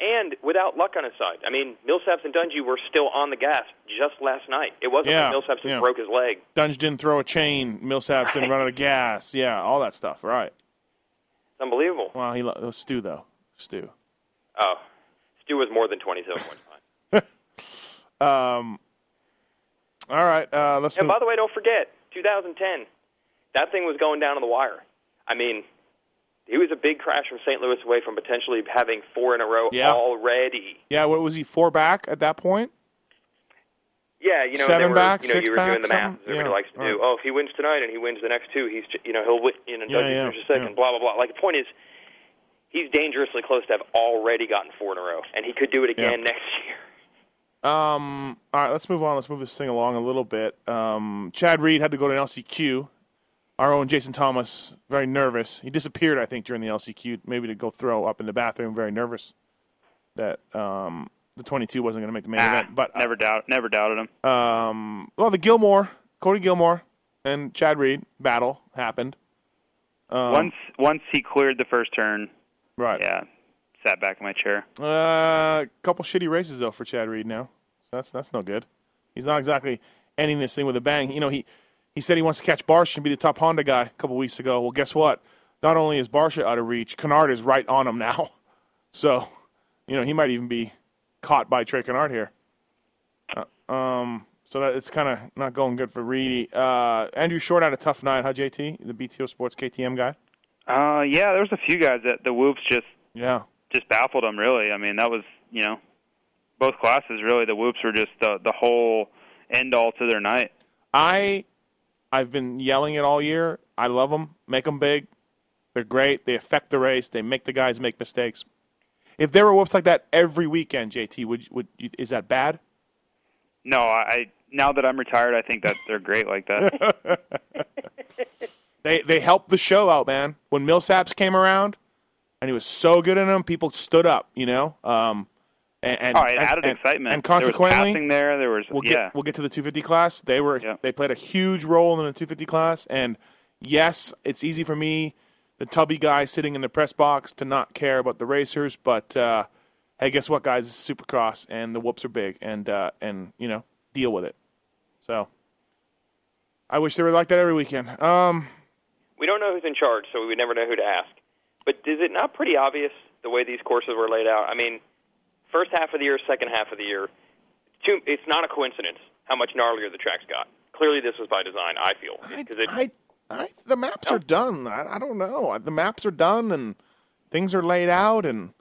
And without luck on his side. I mean, Millsaps and Dungey were still on the gas just last night. It wasn't Yeah, like Millsaps just yeah. broke his leg. Dunge didn't throw a chain. Millsaps didn't run out of gas. Yeah, all that stuff. Right. It's unbelievable. Well, he lo- it was Stu though. Stu. Oh, Stu was more than 27 points behind. Um. All right. Uh, let's. And move- by the way, don't forget, 2010, that thing was going down to the wire. I mean, he was a big crash from St. Louis away from potentially having four in a row Yeah. already. yeah. What was he? Four back at that point. Yeah, you know, Seven were, back, you know, six you were back, doing the math. Everybody Yeah. likes to do. Right. Oh, if he wins tonight and he wins the next two, he's, you know, he'll win. You know, Yeah, yeah, second. yeah. Blah blah blah. Like the point is, he's dangerously close to have already gotten four in a row, and he could do it again next year. Um. All right. Let's move on. Let's move this thing along a little bit. Um. Chad Reed had to go to an LCQ. Our own Jason Thomas, very nervous. He disappeared, I think, during the LCQ, maybe to go throw up in the bathroom. Very nervous that um the 22 wasn't going to make the main Ah, event. But uh, never doubt, never doubted him. Um, well, the Gilmore, Cody Gilmore, and Chad Reed battle happened. Um, once once he cleared the first turn, right. yeah, sat back in my chair. A uh, couple shitty races though for Chad Reed now. That's that's no good. He's not exactly ending this thing with a bang. You know, he he said he wants to catch Barcia and be the top Honda guy a couple weeks ago. Well, guess what? Not only is Barcia out of reach, Canard is right on him now. So, you know, he might even be caught by Trey Canard here. Uh, um, so that it's kind of not going good for Reedy. Uh, Andrew Short had a tough night, huh, JT? The BTO Sports KTM guy. Uh, yeah, there was a few guys that the whoops just Yeah. Just baffled them Really, I mean, that was you know, both classes really. The whoops were just the the whole end all to their night. I I've been yelling it all year. I love them. Make them big. They're great. They affect the race. They make the guys make mistakes. If there were whoops like that every weekend, JT, would would you, is that bad? No, I, I now that I'm retired, I think that they're great like that. They they helped the show out, man. When Millsaps came around, and he was so good in them, people stood up. You know, um, and, and oh, it and- added and- excitement. And consequently, there was there. There was we'll yeah. get we'll get to the 250 class. They were Yeah. they played a huge role in the 250 class, and yes, it's easy for me, the tubby guy sitting in the press box, to not care about the racers. But uh, hey, guess what, guys? It's Supercross, and the whoops are big, and uh, and you know deal with it. So I wish they were like that every weekend. Um, We don't know who's in charge, so we would never know who to ask. But is it not pretty obvious the way these courses were laid out? I mean, first half of the year, second half of the year, two, it's not a coincidence how much gnarlier the tracks got. Clearly, this was by design. I feel because it. I, I, the maps are done. I, I don't know. The maps are done, and things are laid out, and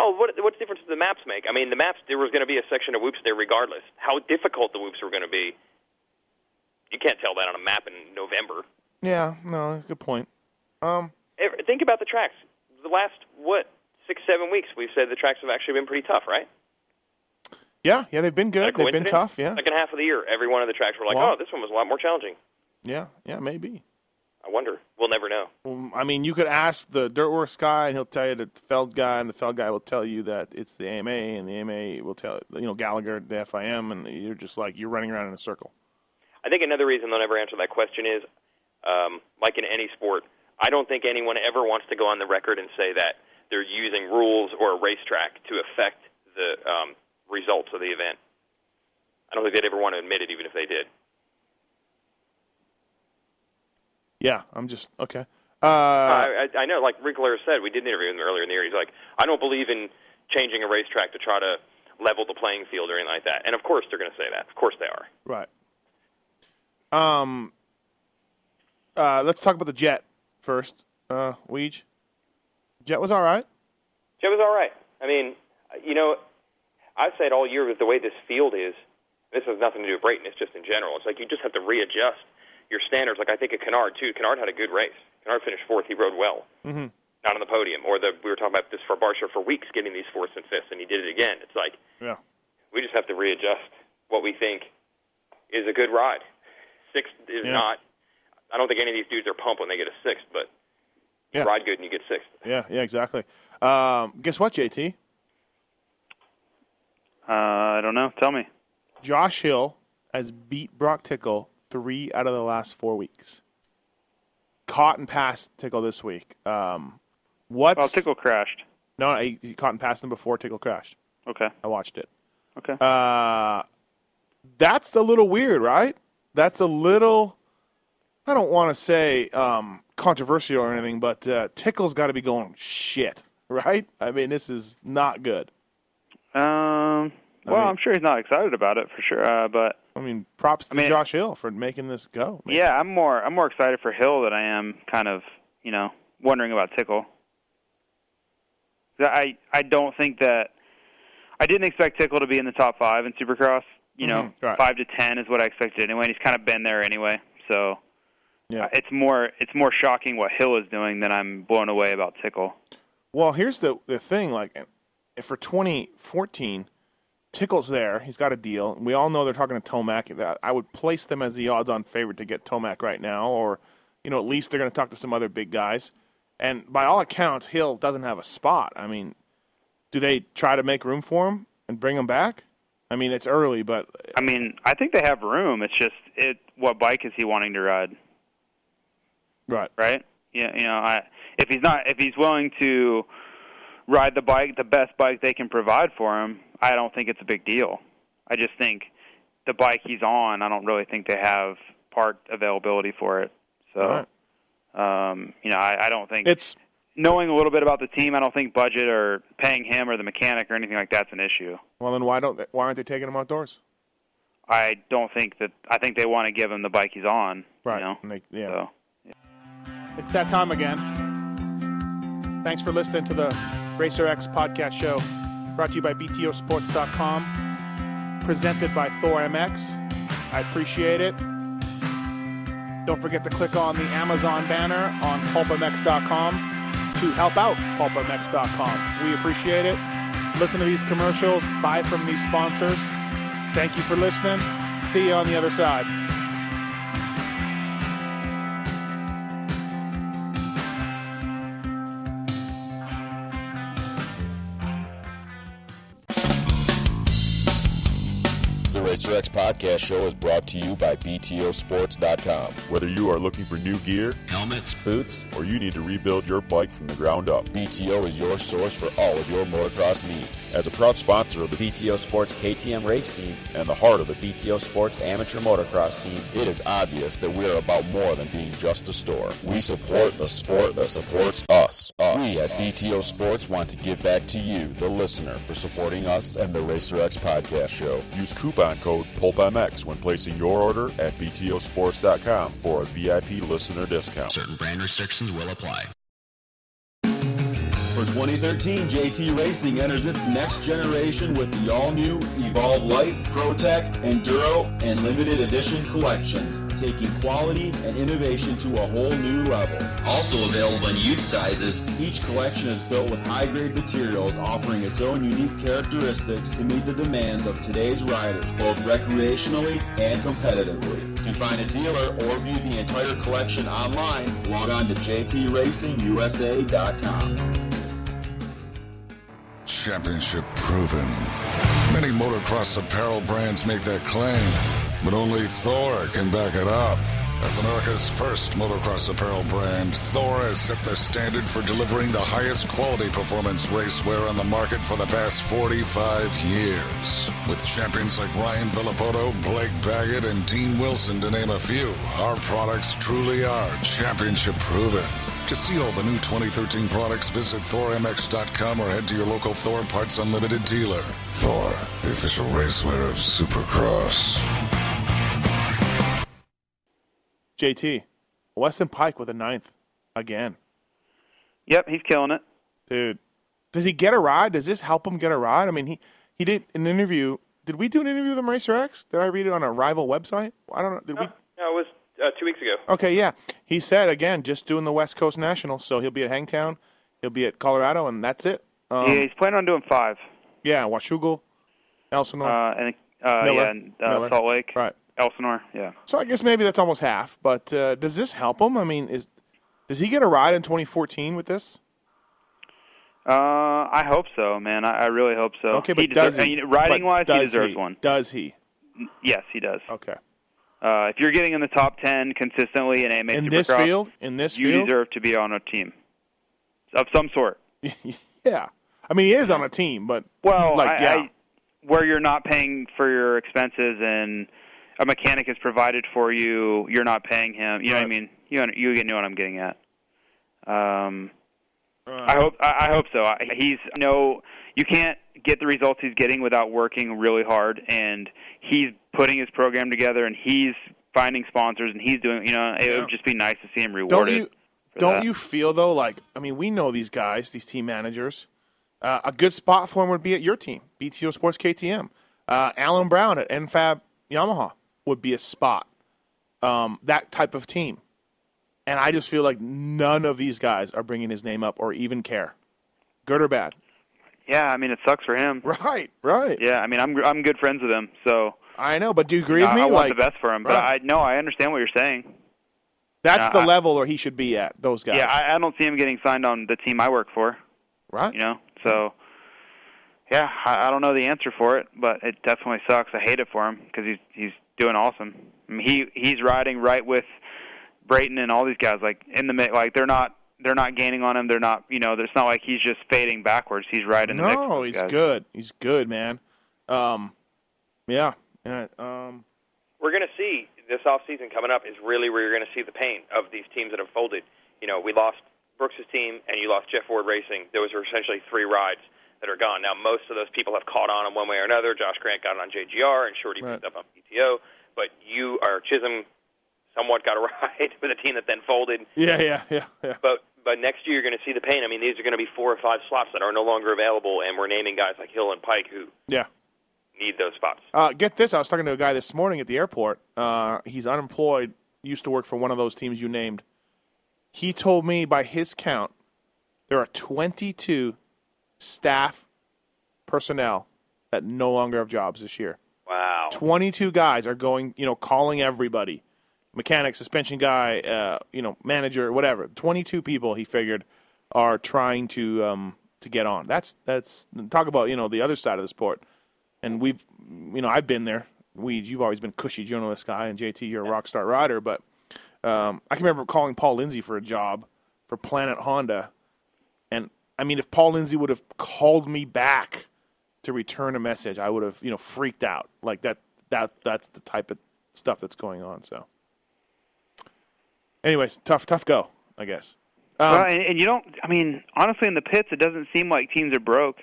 Oh, what what difference does the maps make? I mean, the maps there was going to be a section of whoops there regardless. How difficult the whoops were going to be, you can't tell that on a map in November. yeah, no, good point. Um, Think about the tracks. The last what six seven weeks, we've said the tracks have actually been pretty tough, right? yeah, yeah, they've been good. They've been tough. Yeah, Second half of the year, every one of the tracks were like, Well- oh, this one was a lot more challenging. yeah, yeah, maybe. I wonder. We'll never know. Well, I mean, you could ask the Dirt Wurx guy, and he'll tell you that the Feld guy, and the Feld guy will tell you that it's the AMA, and the AMA will tell you you know Gallagher, the FIM, and you're just like you're running around in a circle. I think another reason they'll never answer that question is, um, like in any sport, I don't think anyone ever wants to go on the record and say that they're using rules or a racetrack to affect the um, results of the event. I don't think they'd ever want to admit it, even if they did. Yeah, I'm just okay. Uh, I, I know, like Rick Lair said, we did an interview with him earlier in the year. He's like, I don't believe in changing a racetrack to try to level the playing field or anything like that. And of course they're going to say that. Of course they are. Right. Um. Uh, let's talk about the Jet first. Uh, Weege. Jet was all right. Jet was all right. I mean, you know, I've said all year with the way this field is, this has nothing to do with Brayton. It's just in general. It's like you just have to readjust your standards. Like I think of Canard too. Canard had a good race. Canard finished fourth. He rode well. Mm-hmm. Not on the podium. Or the we were talking about this for Barcia for weeks, getting these fourths and fifths, and he did it again. It's like Yeah. we just have to readjust what we think is a good ride. Sixth is Yeah. not. I don't think any of these dudes are pumped when they get a sixth, but Yeah. ride good and you get sixth. Yeah, yeah, exactly. Um, guess what, JT? Uh, I don't know. Tell me. Josh Hill has beat Brock Tickle three out of the last four weeks. Caught and passed Tickle this week. Um, what's Well, Tickle crashed. No, he, he caught and passed him before Tickle crashed. Okay. I watched it. Okay. Uh, that's a little weird, right? That's a little. I don't want to say um, controversial or anything, but uh, Tickle's got to be going shit, right? I mean, this is not good. um. Well, mean- I'm sure he's not excited about it for sure. Uh, but I mean, props to I mean- Josh Hill for making this go. man. yeah, I'm more I'm more excited for Hill than I am kind of you know wondering about Tickle. I I don't think that I didn't expect Tickle to be in the top five in Supercross. You know, Mhm, right. five to ten is what I expected anyway. And he's kind of been there anyway, so Yeah. uh, it's more it's more shocking what Hill is doing than I'm blown away about Tickle. Well, here's the the thing. Like, for 2014, Tickle's there. He's got a deal. We all know they're talking to Tomac. I would place them as the odds-on favorite to get Tomac right now, or you know, at least they're going to talk to some other big guys. And by all accounts, Hill doesn't have a spot. I mean, do they try to make room for him and bring him back? I mean, it's early, but I mean, I think they have room. It's just it. What bike is he wanting to ride? Right. right? Yeah, you know, I if he's not if he's willing to ride the bike, the best bike they can provide for him, I don't think it's a big deal. I just think the bike he's on, I don't really think they have part availability for it. So, Right. um, you know, I, I don't think It's knowing a little bit about the team. I don't think budget or paying him or the mechanic or anything like that's an issue. well, then why don't they, why aren't they taking him outdoors? I don't think that. I think they want to give him the bike he's on. Right. You know? They- yeah. So. It's that time again. Thanks for listening to the Racer X podcast show, brought to you by BTOsports.com, presented by Thor MX. I appreciate it. Don't forget to click on the Amazon banner on PulpMX.com to help out PulpMX.com. We appreciate it. Listen to these commercials, buy from these sponsors. Thank you for listening. See you on the other side. Racer X podcast show is brought to you by BTOsports.com. Whether you are looking for new gear, Helmets, boots, or you need to rebuild your bike from the ground up. BTO is your source for all of your motocross needs. As a proud sponsor of the BTO Sports KTM race team and the heart of the BTO Sports amateur motocross team. It is obvious that we are about more than being just a store. We support the sport that supports us. us. We at BTO Sports want to give back to you, the listener, for supporting us and the Racer X podcast show. Use coupon code PulpMX when placing your order at BTOsports.com for a VIP listener discount. Certain brand restrictions will apply. For 2013, JT Racing enters its next generation with the all-new Evolve Light, ProTech, Enduro, and limited edition collections, taking quality and innovation to a whole new level. Also available in youth sizes. Each collection is built with high-grade materials, offering its own unique characteristics to meet the demands of today's riders, both recreationally and competitively. To find a dealer or view the entire collection online, log on to jtracingusa.com. Championship proven. Many motocross apparel brands make that claim, but only Thor can back it up. As America's first motocross apparel brand, Thor has set the standard for delivering the highest quality performance racewear on the market for the past 45 years. With champions like Ryan Villopoto, Blake Baggett, and Dean Wilson, to name a few, our products truly are championship proven. To see all the new 2013 products, visit ThorMX.com or head to your local Thor Parts Unlimited dealer. Thor, the official racewear of Supercross. JT, Weston Peick with a ninth again. Yep, he's killing it. Dude, does he get a ride? Does this help him get a ride? I mean, he, he did an interview. Did we do an interview with him, Racer X? Did I read it on a rival website? I don't know. Did we? No, it was uh, two weeks ago. Okay, yeah. He said again, just doing the West Coast National. So he'll be at Hangtown, he'll be at Colorado, and that's it. Um, yeah, he's planning on doing five. yeah, Washougal, Elsinore. Uh, and uh, Miller. yeah, and, uh, Miller. Salt Lake. right. Elsinore, yeah. So I guess maybe that's almost half. But uh, does this help him? I mean, is does he get a ride in 2014 with this? Uh, I hope so, man. I, I really hope so. Okay, but he does deserves, he? I mean, riding But wise, he deserves he? one. Does he? Yes, he does. Okay. Uh, if you're getting in the top ten consistently in AMA In Supercross, this field, in this you field, deserve to be on a team of some sort. yeah. I mean, he is on a team, but Well, like I, yeah, I, where you're not paying for your expenses and a mechanic is provided for you, you're not paying him. You know what I mean? You you get know what I'm getting at. Um, Uh, I hope I, I hope so. I, he's no, you can't get the results he's getting without working really hard, and he's putting his program together, and he's finding sponsors, and he's doing. You know, it Yeah. would just be nice to see him don't rewarded. you don't that. you feel though like I mean, we know these guys, these team managers. Uh, a good spot for him would be at your team, BTO Sports KTM. Uh, Alan Brown at NFAB Yamaha would be a spot. Um, that type of team. And I just feel like none of these guys are bringing his name up or even care. Good or bad? Yeah, I mean, it sucks for him. Right, right. Yeah, I mean, I'm I'm good friends with him, so I know, but do you agree I, with me? I want like, the best for him. But Right. I no, I understand what you're saying. that's the I- level where he should be at. Those guys. Yeah, I, I don't see him getting signed on the team I work for. right. You know, so yeah, I, I don't know the answer for it, but it definitely sucks. I hate it for him because he's he's doing awesome. I mean, he he's riding right with Brayton and all these guys. Like in the like they're not they're not gaining on him. They're not you know. It's not like he's just fading backwards. He's right in the mix. with No, he's guys. good. He's good, man. Um, yeah, yeah. Um, we're going to see this off season coming up is really where you're going to see the pain of these teams that have folded. You know, we lost Brooks's team and you lost Jeff Ward Racing. Those are essentially three rides that are gone. Now, most of those people have caught on in one way or another. Josh Grant got on JGR and Shorty Right. picked up on BTO. But you or Chisholm somewhat got a ride with a team that then folded. yeah, yeah, yeah, yeah. But but next year you're going to see the pain. I mean, these are going to be four or five slots that are no longer available, and we're naming guys like Hill and Peick who Yeah. need those spots. Uh, get this. I was talking to a guy this morning at the airport. Uh, he's unemployed. Used to work for one of those teams you named. He told me, by his count, there are 22 staff personnel that no longer have jobs this year. Wow. 22 guys are going, you know, calling everybody. Mechanic, suspension guy, uh, you know, manager, whatever. 22 people he figured are trying to um, to get on. That's that's talk about, you know, the other side of the sport. And we've you know, I've been there. We you've always been cushy journalist guy and JT you're a rock star rider, but um, I can remember calling Paul Lindsay for a job for Planet Honda. And I mean if Paul Lindsay would have called me back to return a message, I would have, you know, freaked out. Like that that that's the type of stuff that's going on. So, anyways, tough tough go, I guess. Um, well, and, and you don't. I mean, honestly, in the pits, it doesn't seem like teams are broke.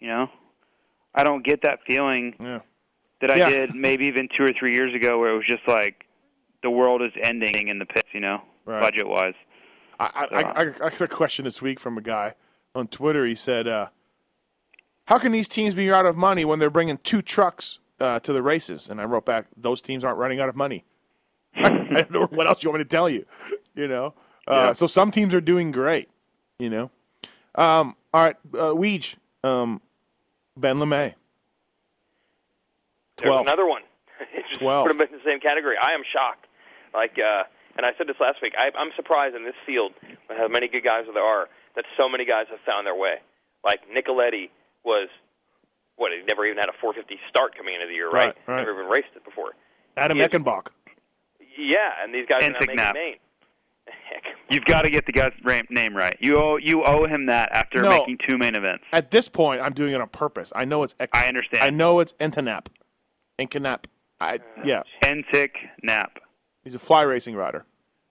You know, I don't get that feeling Yeah. that I Yeah. did maybe even two or three years ago, where it was just like the world is ending in the pits. You know, Right. budget wise. I, I, I, I got a question this week from a guy on Twitter. He said, uh, "How can these teams be out of money when they're bringing two trucks uh, to the races?" And I wrote back, "Those teams aren't running out of money." I don't know what else you want me to tell you. You know, uh, Yeah. so some teams are doing great. You know, um, all right, uh, Weege, um, Ben LaMay, There's twelve. another one. Just 12. Put them in the same category. I am shocked. Like, uh, and I said this last week. I, I'm surprised in this field, with how many good guys there are, that so many guys have found their way. Like Nicoletti was, what? He never even had a 450 start coming into the year, right? Right, right. Never even raced it before. Adam He Eckenbach. Yeah, and these guys are now making Knapp. Maine. You've got to get the guy's name right. You owe you owe him that after No. making two main events. At this point, I'm doing it on purpose. I know it's. Ek- I understand. I know it's Entenap. Enkenap. I yeah. Entick Knapp. He's a fly racing rider.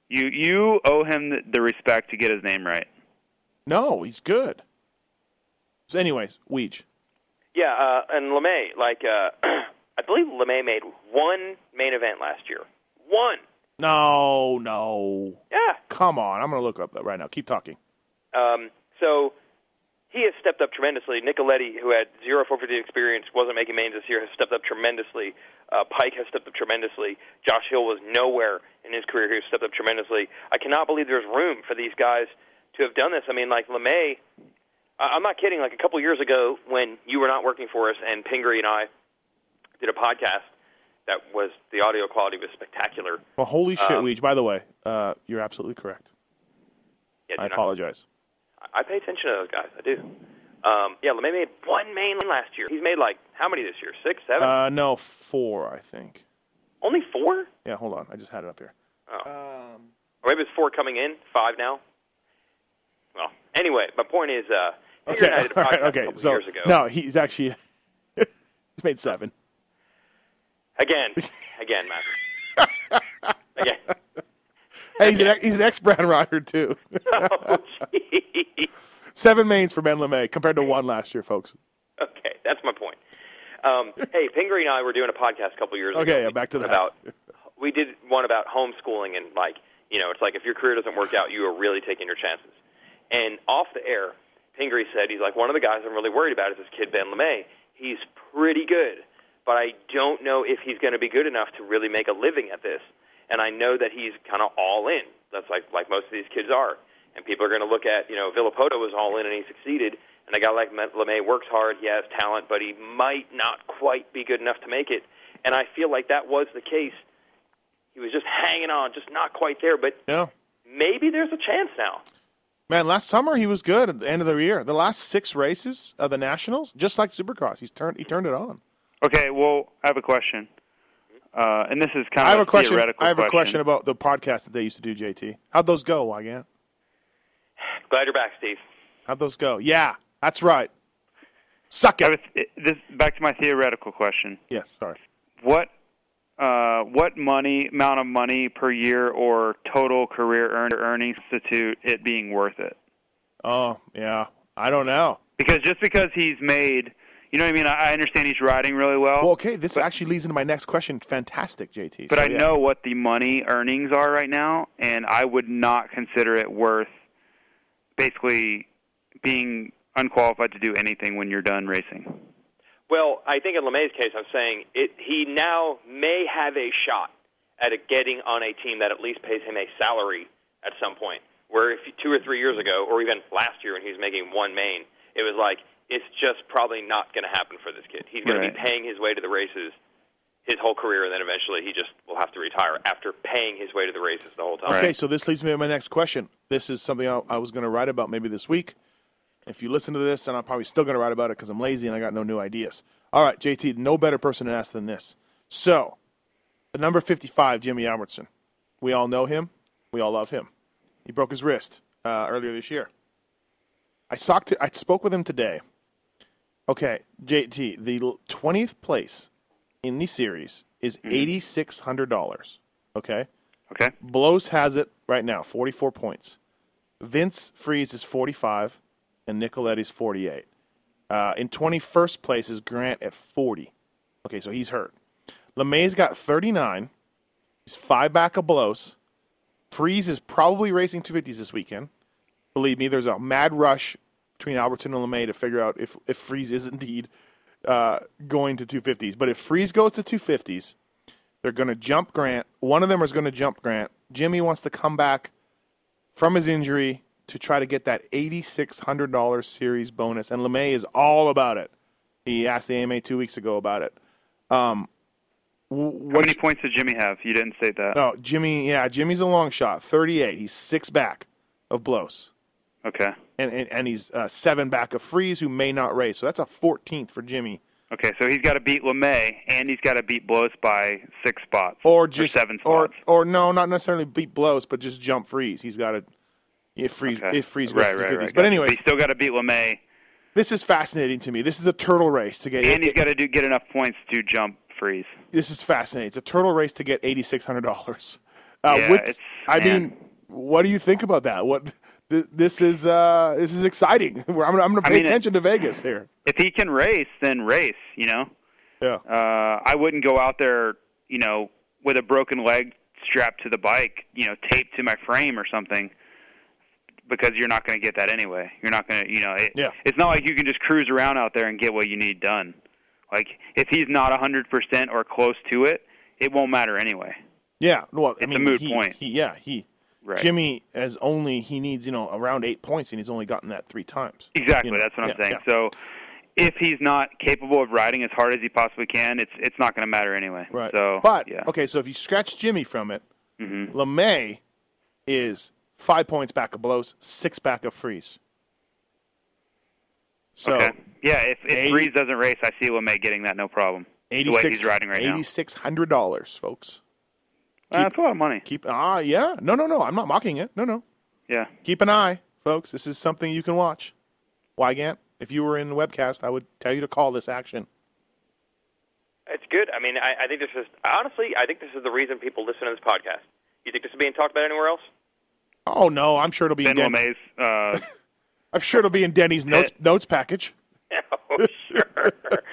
You you owe him the, the respect to get his name right. No, he's good. So, anyways, Weege. Yeah, uh, and LaMay, like, uh, I believe LaMay made one main event last year. One. No, no. Yeah. Come on. I'm going to look up that right now. Keep talking. Um, so he has stepped up tremendously. Nicoletti, who had zero 450 experience, wasn't making mains this year, has stepped up tremendously. Uh, Peick has stepped up tremendously. Josh Hill was nowhere in his career. He has stepped up tremendously. I cannot believe there's room for these guys to have done this. I mean, like LaMay, I- I'm not kidding. Like a couple years ago, when you were not working for us and Pingree and I did a podcast, that was the audio quality was spectacular. Well, holy shit, Um, Weege. By the way, uh, you're absolutely correct. Yeah, I do not- apologize. I pay attention to those guys. I do. Um, yeah, LaMay made one main last year. He's made like how many this year? Six, seven? Uh, no, four, I think. Only four? Yeah, hold on. I just had it up here. Oh. or maybe it's four coming in, five now. Well, anyway, my point is, uh, Okay, and I all right, okay. So years ago. no, he's actually he's made seven. Again, again, Matt. again. Hey, he's an he's an ex Brown rider too. Oh, jeez. seven mains for Ben LaMay compared to one last year, folks. Okay, that's my point. Um, hey, Pingree and I were doing a podcast a couple years ago. Okay, yeah, back to that. About we did one about homeschooling and like you know, it's like if your career doesn't work out, you are really taking your chances. And off the air, Pingree said he's like one of the guys I'm really worried about is this kid Ben LaMay. He's pretty good, but I don't know if he's going to be good enough to really make a living at this. And I know that he's kind of all in. That's like like most of these kids are. And people are going to look at you know Villopoto was all in and he succeeded. And a guy like LaMay works hard. He has talent, but he might not quite be good enough to make it. And I feel like that was the case. He was just hanging on, just not quite there. But Yeah. maybe there's a chance now. Man, last summer he was good at the end of the year. The last six races of the Nationals, just like Supercross, he's turned he turned it on. Okay, well, I have a question, uh, and this is kind of I of have a question. theoretical I have a question about the podcast that they used to do, JT. How'd those go, Weigandt? Glad you're back, Steve. How'd those go? Yeah, that's right. Suck it. I was, it- this back to my theoretical question. Yes, sorry. What uh, what money amount of money per year or total career earned earnings institute it being worth it? Oh, yeah. I don't know. Because just because he's made, you know what I mean. I I understand he's riding really well, Well, okay, this actually leads into my next question. Fantastic, JT. but So, I yeah. know what the money earnings are right now, and I would not consider it worth basically being unqualified to do anything when you're done racing. Well, I think in LaMay's case, I'm saying it, he now may have a shot at a getting on a team that at least pays him a salary at some point. Where if two or three years ago, or even last year when he was making one main, it was like it's just probably not going to happen for this kid. He's going to be paying his way to the races his whole career, and then eventually he just will have to retire after paying his way to the races the whole time. Okay, so this leads me to my next question. This is something I, I was going to write about maybe this week. If you listen to this, and I'm probably still going to write about it because I'm lazy and I got no new ideas. All right, JT, no better person to ask than this. So, the number 55, Jimmy Albertson. We all know him. We all love him. He broke his wrist uh, earlier this year. I talked to, I spoke with him today. Okay, JT, the 20th place in the series is $8,600. Okay? Okay. Blows has it right now, 44 points. Vince Friese is 45, and Nicoletti's 48. Uh, in 21st place is Grant at 40. Okay, so he's hurt. LaMay's got 39. He's five back of Blows. Friese is probably racing 250s this weekend. Believe me, there's a mad rush between Albertson and LaMay to figure out if, if Friese is indeed uh, going to 250s. But if Friese goes to 250s, they're going to jump Grant. One of them is going to jump Grant. Jimmy wants to come back from his injury to try to get that $8,600 series bonus, and LaMay is all about it. He asked the AMA two weeks ago about it. Um, w- How what many points did Jimmy have? You didn't state that. no, Jimmy. Yeah, Jimmy's a long shot. Thirty-eight. He's six back of Blows, Okay. and and, and he's uh, seven back of Friese, who may not race. So that's a fourteenth for Jimmy, Okay, so he's got to beat LaMay, and he's got to beat Blows by six spots or just seven or spots. or no, not necessarily beat Blows, but just jump Friese. He's got to if Friese Okay. if Friese goes right, to right, 50s. right. But anyway, he's still got to beat LaMay, this is fascinating to me. This is a turtle race to get. and he's got to do get enough points to jump Friese. this is fascinating. It's a turtle race to get eighty six hundred dollars. Uh, Yeah, which- it's- I man. mean, what do you think about that? What th- this is uh, this is exciting. I'm gonna, I'm gonna I pay mean, it- attention to Vegas here. If he can race, then race. You know, Yeah. uh, I wouldn't go out there, you know, with a broken leg strapped to the bike, you know, taped to my frame or something, because you're not going to get that anyway. You're not going to, you know, it, Yeah. it's not like you can just cruise around out there and get what you need done. Like if he's not a hundred percent or close to it, it won't matter anyway. Yeah, well, I It's a mean, moot he, point. He, yeah, he Right. Jimmy has only he needs you know around eight points, and he's only gotten that three times. Exactly, You know, that's what I'm yeah, saying. yeah. So if he's not capable of riding as hard as he possibly can, it's it's not going to matter anyway. Right. So, but yeah. okay, so if you scratch Jimmy from it, Mm-hmm. LaMay is five points back of blows, six back of Friese. So okay. Yeah, if if 80 Breeze doesn't race, I see LaMay getting that no problem. eighty six he's riding right now. eighty six hundred dollars, folks. Uh, that's a lot of money. Keep ah yeah no no no I'm not mocking it no no Yeah. keep an eye, folks. This is something you can watch. Weigandt, if you were in the webcast, I would tell you to call this action. It's good. I mean, I, I think this is honestly, I think this is the reason people listen to this podcast. You think this is being talked about anywhere else? Oh no, I'm sure it'll be Ben in Den- LaMay's. Uh, I'm sure it'll be in Denny's notes notes package. oh, sure.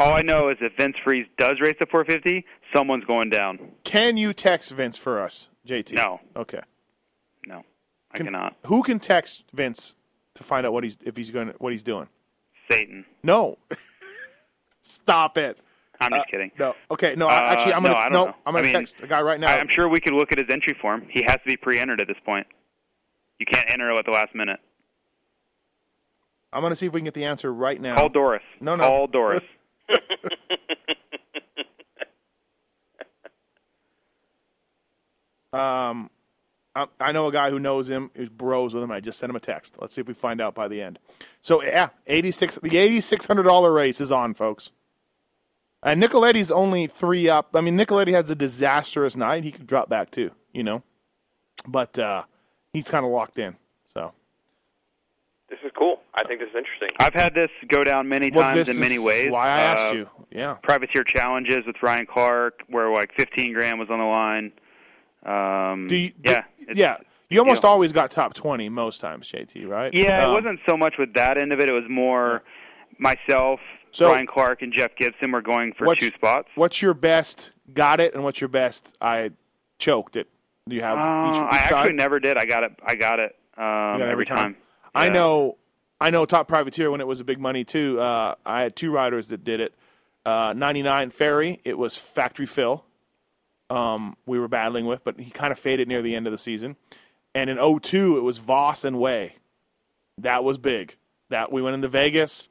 all I know is if Vince Friese does race the 450, someone's going down. Can you text Vince for us, JT? No. Okay. No, I Can- cannot. Who can text Vince to find out what he's if he's going what he's doing? Satan. No. Stop it. I'm just Uh, kidding. No. Okay. No. Uh, actually, I'm gonna I don't no. know. I'm gonna I mean, text the guy right now. I'm sure we could look at his entry form. He has to be pre-entered at this point. You can't enter at the last minute. I'm gonna see if we can get the answer right now. Call Doris. No, no. Call Doris. Um, I, I know a guy who knows him, who's bros with him. I just sent him a text. Let's see if we find out by the end. So yeah, eighty six. The eighty six hundred dollar race is on, folks. And Nicoletti's only three up. I mean, Nicoletti has a disastrous night. He could drop back too, you know. But uh, he's kind of locked in. So this is cool. I think this is interesting. I've had this go down many Well, times this in many is ways. Why I asked Uh, you? Yeah. Privateer challenges with Ryan Clark, where like 15 grand was on the line. Um, Do you, yeah, it's- yeah. You almost you know. always got top twenty most times, JT. Right? Yeah, Um, it wasn't so much with that end of it. It was more myself, So- Ryan Clark, and Jeff Gibson were going for two spots. What's your best? Got it, and what's your best? I choked it. Do you have Uh, each, each I side? actually never did. I got it. I got it um, got it every time. I Yeah. know. I know. Top privateer when it was a big money too. Uh, I had two riders that did it. Uh, Ninety nine ferry. It was factory Phil. Um, we were battling with, but he kind of faded near the end of the season. And in 02, it was Voss and Way. That was big. That we went into Vegas.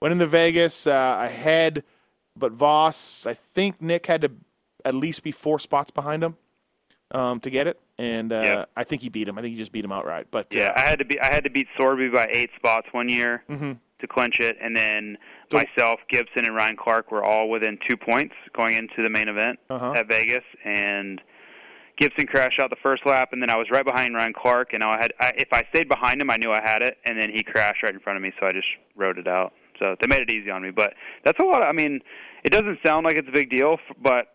Went into Vegas uh, ahead, but Voss. I think Nick had to at least be four spots behind him um, to get it, and uh. I think he beat him. I think he just beat him outright. But Yeah, uh, I had to be. I had to beat Sorby by eight spots one year Mhm. to clinch it, and then So- myself, Gibson, and Ryan Clark were all within two points going into the main event Uh-huh. at Vegas, and Gibson crashed out the first lap, and then I was right behind Ryan Clark, and I had. I, if I stayed behind him, I knew I had it, and then he crashed right in front of me, so I just rode it out. So they made it easy on me, but that's a lot. Of, I mean, it doesn't sound like it's a big deal, but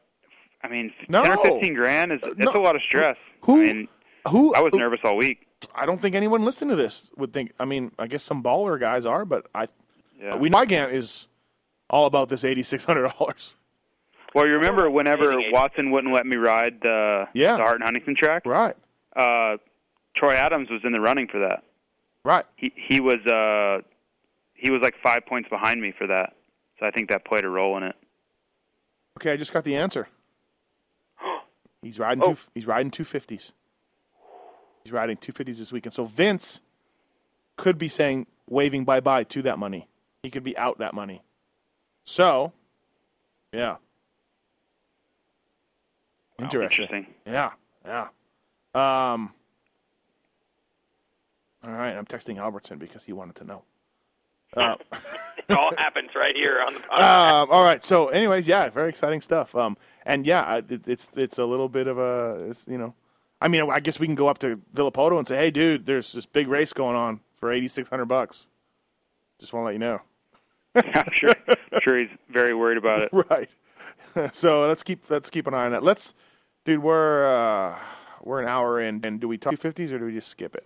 I mean, No. ten or fifteen grand is it's no. a lot of stress. Who- I mean, who I was who- nervous all week. I don't think anyone listening to this would think. I mean, I guess some baller guys are, but I Yeah. we Weigandt is all about this eighty six hundred dollars. Well, you remember whenever Watson wouldn't let me ride the Yeah. the Hart and Huntington track? Right, Uh, Troy Adams was in the running for that. right. He he was uh he was like five points behind me for that. So I think that played a role in it. Okay, I just got the answer. He's riding Oh. two. He's riding two fifties. He's riding two fifties this weekend. So Vince could be saying waving bye bye to that money. He could be out that money. So, yeah. Interesting. interesting. Yeah, yeah. Um. All right, I'm texting Albertson because he wanted to know. Uh, It all happens right here on the podcast. um, all right. So, anyways, yeah, very exciting stuff. Um, and yeah, it, it's it's a little bit of a, it's, you know, I mean, I guess we can go up to Villopoto and say, hey, dude, there's this big race going on for eighty six hundred bucks. Just want to let you know. I'm sure I'm sure he's very worried about it. right. so let's keep let's keep an eye on that. Let's, dude, we're uh, we're an hour in, and do we talk fifties or do we just skip it?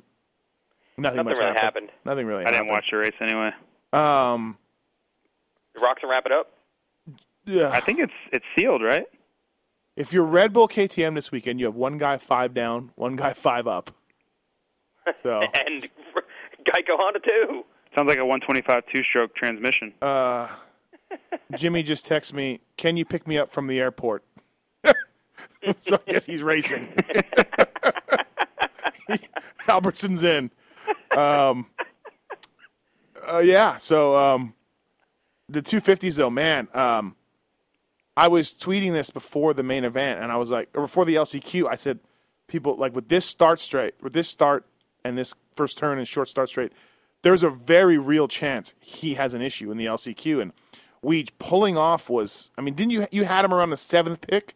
Nothing, Nothing much really happened. happened. Nothing really. I didn't watch the race anyway. Um, Rocks and wrap it up. yeah. I think it's it's sealed, right? If you're Red Bull KTM this weekend, you have one guy five down, one guy five up. So, And Geico Honda too. Sounds like a 125 two-stroke transmission. uh, Jimmy just texted me, "Can you pick me up from the airport?" so I guess he's racing. Albertson's in. Um, uh, yeah. So um, the 250s, though, man. Um, I was tweeting this before the main event, and I was like, or before the LCQ, I said, people like with this start straight, with this start and this first turn and short start straight, there's a very real chance he has an issue in the LCQ. And Weege pulling off was, I mean, didn't you you had him around the seventh pick,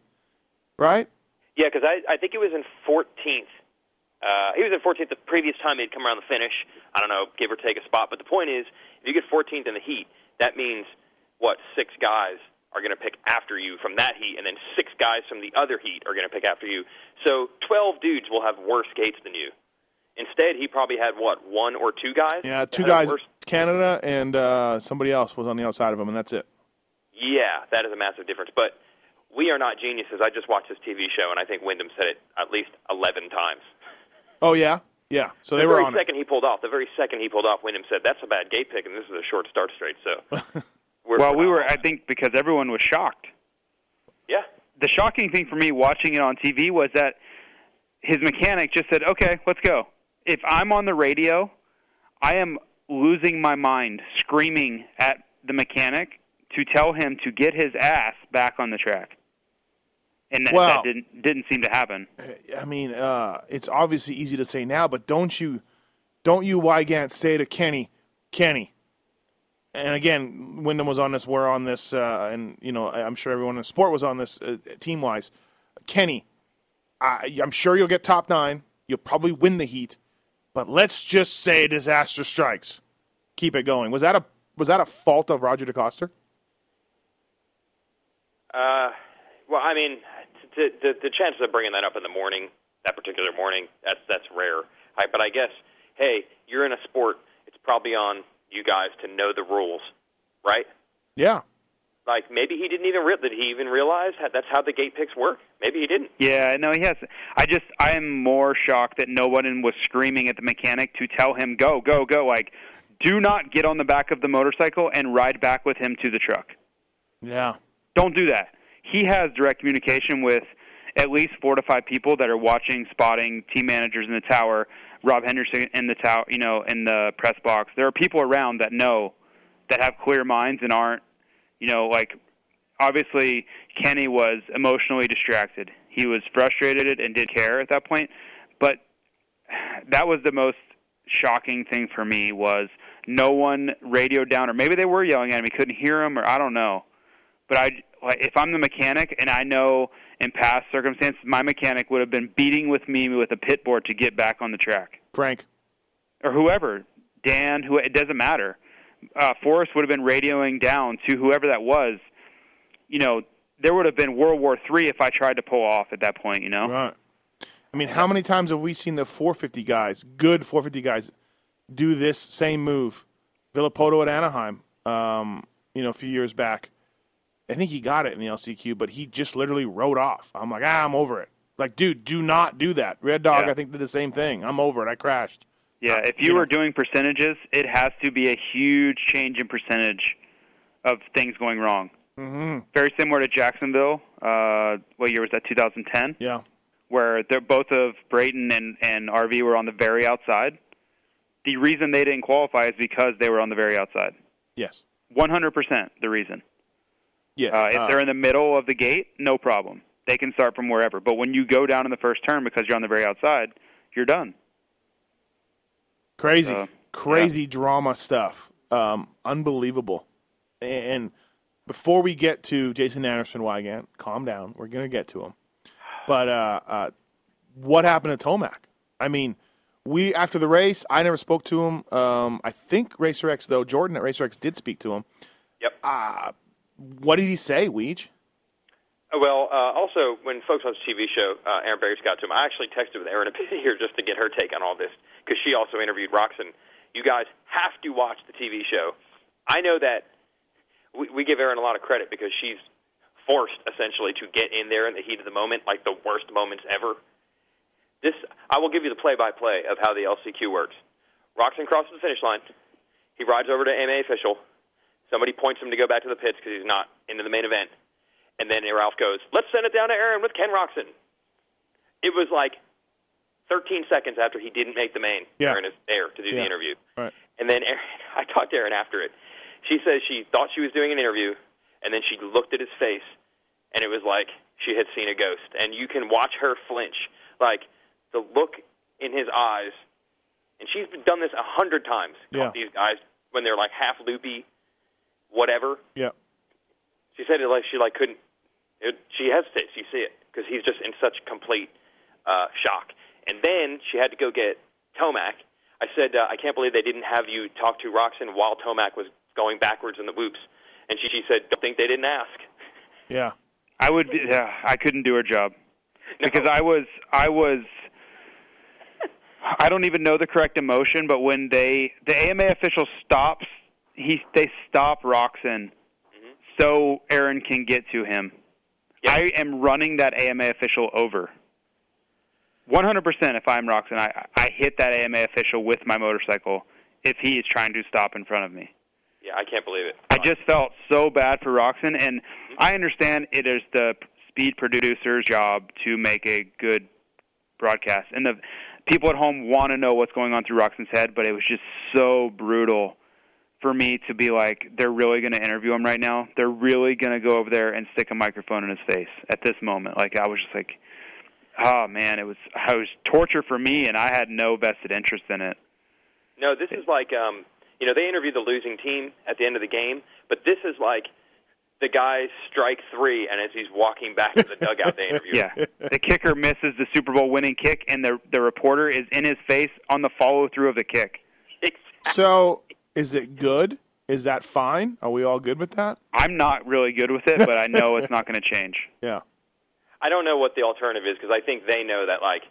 right? Yeah, because I I think it was in 14th. Uh, he was in 14th the previous time he'd come around the finish. I don't know, give or take a spot. But the point is, if you get 14th in the heat, that means what six guys are going to pick after you from that heat, and then six guys from the other heat are going to pick after you. So 12 dudes will have worse gates than you. Instead, he probably had what one or two guys. Yeah, two guys, Canada and uh, somebody else was on the outside of him, and that's it. Yeah, that is a massive difference. But we are not geniuses. I just watched this TV show, and I think Wyndham said it at least 11 times. Oh yeah, yeah. So the they were very on it. second he pulled off, the very second he pulled off, Wyndham said, "That's a bad gate pick, and this is a short start straight." So, we're, well, we were, I think, because everyone was shocked. yeah, The shocking thing for me watching it on TV was that his mechanic just said, "Okay, let's go." If I'm on the radio, I am losing my mind, screaming at the mechanic to tell him to get his ass back on the track. And that, Well- that didn't didn't seem to happen. I mean, uh, it's obviously easy to say now, but don't you, don't you, Weigandt, say to Kenny, Kenny. And again, Wyndham was on this. We're on this, uh, and you know, I'm sure everyone in the sport was on this uh, team wise. Kenny, I, I'm sure you'll get top nine. You'll probably win the heat, but let's just say disaster strikes. Keep it going. Was that a was that a fault of Roger DeCoster? Uh, well, I mean, the, the the chances of bringing that up in the morning, that particular morning, that's that's rare. I, but I guess, hey, you're in a sport. It's probably on you guys to know the rules, right? Yeah. Like maybe he didn't even re- did he even realize how, that's how the gate picks work? Maybe he didn't. Yeah, no, he has. I just, I am more shocked that no one was screaming at the mechanic to tell him, go, go, go. Like, do not get on the back of the motorcycle and ride back with him to the truck. Yeah. Don't do that. He has direct communication with at least four to five people that are watching, spotting team managers in the tower, Rob Henderson in the tower, you know, in the press box. There are people around that know, that have clear minds and aren't, you know, like obviously Kenny was emotionally distracted. He was frustrated and did care at that point, but that was the most shocking thing for me was no one radioed down or maybe they were yelling at him he couldn't hear him or I don't know. But I like if I'm the mechanic and I know in past circumstances my mechanic would have been beating with me with a pit board to get back on the track Frank. or whoever, Dan, who it doesn't matter. Uh, Forrest would have been radioing down to whoever that was. You know, there would have been World War Three if I tried to pull off at that point. You know, Right. I mean, how many times have we seen the 450 guys, good 450 guys, do this same move? Villopoto at Anaheim, um, you know, a few years back. I think he got it in the LCQ, but he just literally rode off. I'm like, ah, I'm over it. Like, dude, do not do that. Red Dog, Yeah. I think, did the same thing. I'm over it. I crashed. yeah. If you, you know- were doing percentages, it has to be a huge change in percentage of things going wrong. Mm-hmm. Very similar to Jacksonville. Uh, what year was that? 2010. Yeah. where they're both of Brayton and, and RV were on the very outside. The reason they didn't qualify is because they were on the very outside. Yes. 100% the reason. Yes. Uh, if Uh, they're in the middle of the gate, no problem. They can start from wherever. But when you go down in the first turn because you're on the very outside, you're done. Crazy, Uh, crazy drama stuff. Um, unbelievable. And before we get to Jason Anderson Weigandt, calm down. We're gonna get to him. But uh, uh, what happened to Tomac? I mean, we after the race, I never spoke to him. Um, I think Racer X though, Jordan at Racer X did speak to him. Yep. Uh, what did he say, Weege? Uh, Well, uh, also when folks watch the TV show, uh, Aaron Barry's got to him. I actually texted with Aaron a bit here just to get her take on all this because she also interviewed Roczen. You guys have to watch the TV show. I know that we, we give Aaron a lot of credit because she's forced essentially to get in there in the heat of the moment, like the worst moments ever. This I will give you the play-by-play of how the LCQ works. Roczen crosses the finish line. He rides over to MA official. Somebody points him to go back to the pits because he's not into the main event. And then Ralph goes, let's send it down to Aaron with Ken Roczen. It was like 13 seconds after he didn't make the main. Yeah. Aaron is there to do Yeah. the interview. Right. And then Aaron, I talked to Aaron after it. She says she thought she was doing an interview, and then she looked at his face, and it was like she had seen a ghost. And you can watch her flinch, like the look in his eyes. And she's done this a hundred times. Yeah. These guys when they're like half loopy, whatever. Yeah. She said it like she like couldn't. It, she hesitates. You see it because he's just in such complete uh, shock. And then she had to go get Tomac. I said, uh, I can't believe they didn't have you talk to Roczen while Tomac was going backwards in the whoops. And she, she said, don't think they didn't ask. Yeah. I would. Yeah, I couldn't do her job because I was. I was. I don't even know the correct emotion, but when they the AMA official stops, he they stop Roczen mm-hmm. so Aaron can get to him. I am running that AMA official over. 100% if I'm Roczen, I I hit that AMA official with my motorcycle if he is trying to stop in front of me. Yeah, I can't believe it. I just felt so bad for Roczen, and mm-hmm. I understand it is the speed producer's job to make a good broadcast, and the people at home want to know what's going on through Roczen's head. But it was just so brutal for me to be like, they're really going to interview him right now. They're really going to go over there and stick a microphone in his face at this moment. Like I was just like, oh man, it was it was torture for me, and I had no vested interest in it. No, this is like um, you know they interview the losing team at the end of the game, but this is like the guy's strike three, and as he's walking back to the dugout, they interview. Yeah, the kicker misses the Super Bowl winning kick, and the the reporter is in his face on the follow through of the kick. So, is it good? Is that fine? Are we all good with that? I'm not really good with it, but I know it's not going to change. Yeah. I don't know what the alternative is because I think they know that like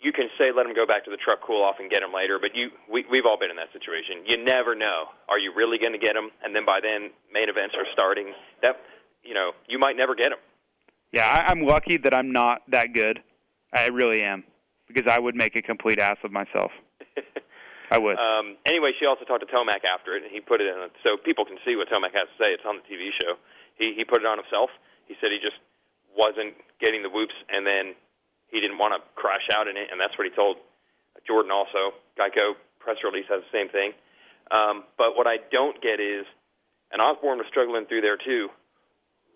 you can say let them go back to the truck, cool off, and get them later. But you, we, we've all been in that situation. You never know. Are you really going to get them? And then by then, main events are starting. That you know, you might never get them. Yeah, I, I'm lucky that I'm not that good. I really am because I would make a complete ass of myself. I would. Um, anyway, she also talked to Tomac after it, and he put it in a, so people can see what Tomac has to say. It's on the TV show. He he put it on himself. He said he just wasn't getting the whoops, and then he didn't want to crash out in it, and that's what he told Jordan. Also, Geico press release has the same thing. Um, but what I don't get is, and Osborne was struggling through there too.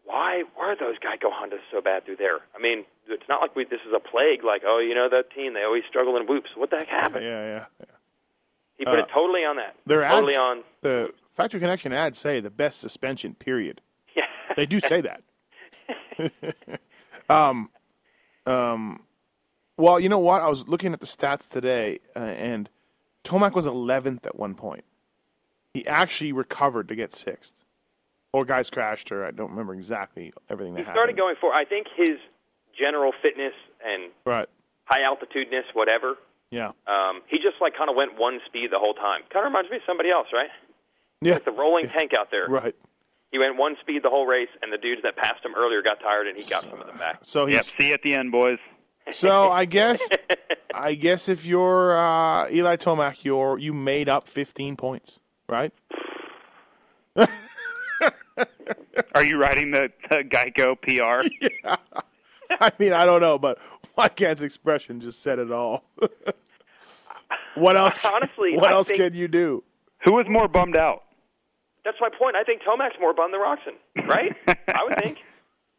Why were those Geico Hondas so bad through there? I mean, it's not like we, this is a plague. Like, oh, you know that team, they always struggle in whoops. What the heck happened? Yeah, yeah. yeah. He put Uh, it totally on that. Their totally ads, on. the Factory Connection ads say the best suspension. Period. Yeah. They do say that. um, um, well, you know what? I was looking at the stats today, uh, and Tomac was 11th at one point. He actually recovered to get sixth. Or guys crashed, or I don't remember exactly everything that happened. He happened. started going for. I think his general fitness and right. high altitudeness, whatever. Yeah. Um, he just like kind of went one speed the whole time. Kind of reminds me of somebody else, right? Yeah. Like the rolling tank out there. Right. He went one speed the whole race, and the dudes that passed him earlier got tired, and he got some of them back. So yep, he's see you at the end, boys. So I guess I guess if you're uh, Eli Tomac, you're you made up 15 points, right? Are you writing the, the Geico PR? yeah. I mean, I don't know, but Wycat's expression just said it all. what else? Honestly, what I else think- can you do? Who was more bummed out? That's my point. I think Tomac's more bummed than Roczen, right? I would think.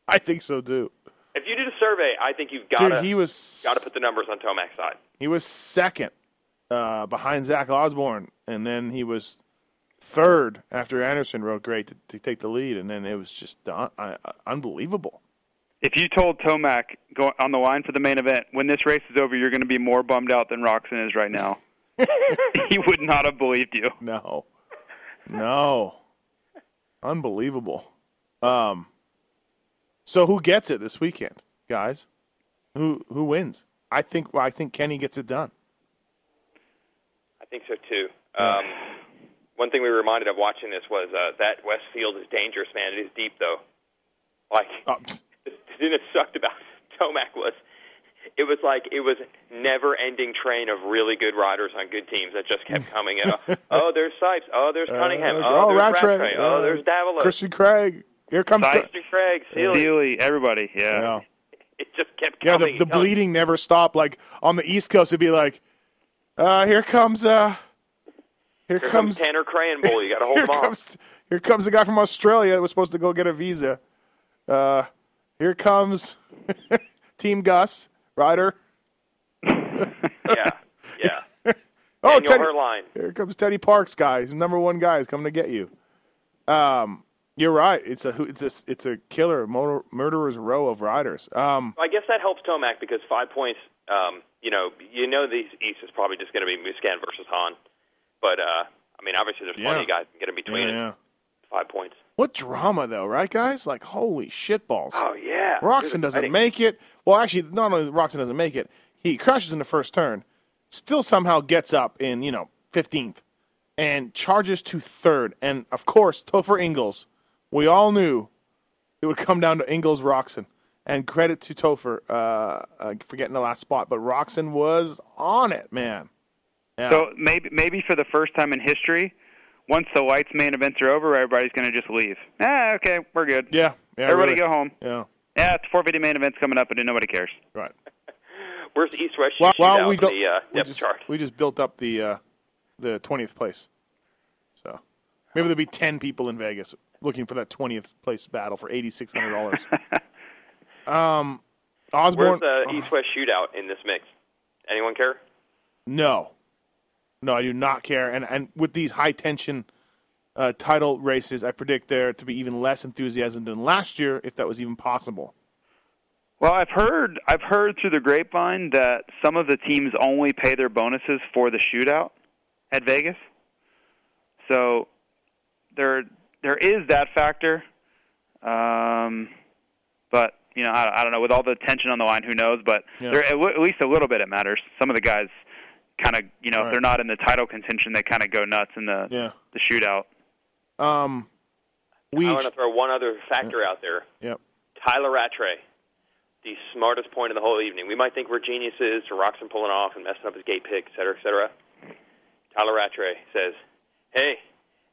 I think so too. If you did a survey, I think you've got to Dude, he was got to put the numbers on Tomac's side. he was second uh, behind Zach Osborne, and then he was third after Anderson rode great to, to take the lead, and then it was just uh, uh, unbelievable. If you told Tomac go on the line for the main event, when this race is over, you're going to be more bummed out than Roczen is right now. he would not have believed you. No, no, unbelievable. Um, so who gets it this weekend, guys? Who who wins? I think well, I think Kenny gets it done. I think so too. Um, one thing we were reminded of watching this was uh, that West Field is dangerous, man. It is deep though. Like Oh, the thing that sucked about Tomac was it was like it was never-ending train of really good riders on good teams that just kept coming. And uh, oh, there's Sipes. Oh, there's Cunningham. Uh, oh, there's Rattray. Rattray. Oh, Uh, there's Davalos. Christian Craig. Here comes. Tyson Craig. Seely. Seely, everybody, yeah. Yeah. It just kept Yeah, coming. the, the and coming. bleeding never stopped. Like on the East Coast, it'd be like, uh, here comes uh, Here, Here comes, comes Tanner Cranbull. You got to hold here him off. comes here comes the guy from Australia that was supposed to go get a visa. Uh, here comes Team Gus Ryder. Yeah, yeah. Oh, Daniel Teddy, here comes Teddy Parks, guy. He's number one guy. He's coming to get you. Um, you're right. It's a it's a it's a killer motor, murderer's row of riders. Um, I guess that helps Tomac because five points. Um, you know, you know, these East is probably just going to be Musquin versus Hahn, but uh, I mean, obviously, there's plenty Yeah. of guys that get in between yeah, yeah. It. Five points. What drama though, right, guys? Like holy shitballs. Oh yeah, Roczen doesn't make it. Well, actually, not only Roczen doesn't make it, he crashes in the first turn, still somehow gets up in you know fifteenth, and charges to third. And of course, Topher Ingalls. We all knew it would come down to Ingalls Roczen. And credit to Topher uh, uh, for getting the last spot, but Roczen was on it, man. Yeah. So maybe maybe for the first time in history, once the lights main events are over, everybody's going to just leave. Ah, okay, we're good. yeah, yeah. Everybody really. go home. Yeah, Yeah, it's 450 main events coming up, and nobody cares. right. Where's the East West Well, shootout well, we on the uh, we depth just chart? we just built up the uh, the twentieth place. So maybe there'll be ten people in Vegas looking for that twentieth place battle for eighty six hundred dollars. um, Osborne. Where's the East West shootout in this mix? Anyone care? No, no, I do not care. And and with these high tension uh, title races, I predict there to be even less enthusiasm than last year, if that was even possible. Well, I've heard I've heard through the grapevine that some of the teams only pay their bonuses for the shootout at Vegas. So there there is that factor. Um, but you know, I, I don't know. With all the tension on the line, who knows? But Yeah. there, at, w- at least a little bit it matters. Some of the guys kind of, you know, Right. if they're not in the title contention, they kind of go nuts in the Yeah. the shootout. Um, we. I want to throw one other factor out there. Yep. Tyla Rattray, the smartest point of the whole evening. We might think we're geniuses for Roczen pulling off and messing up his gate pick, et cetera, et cetera. Tyla Rattray says, "Hey,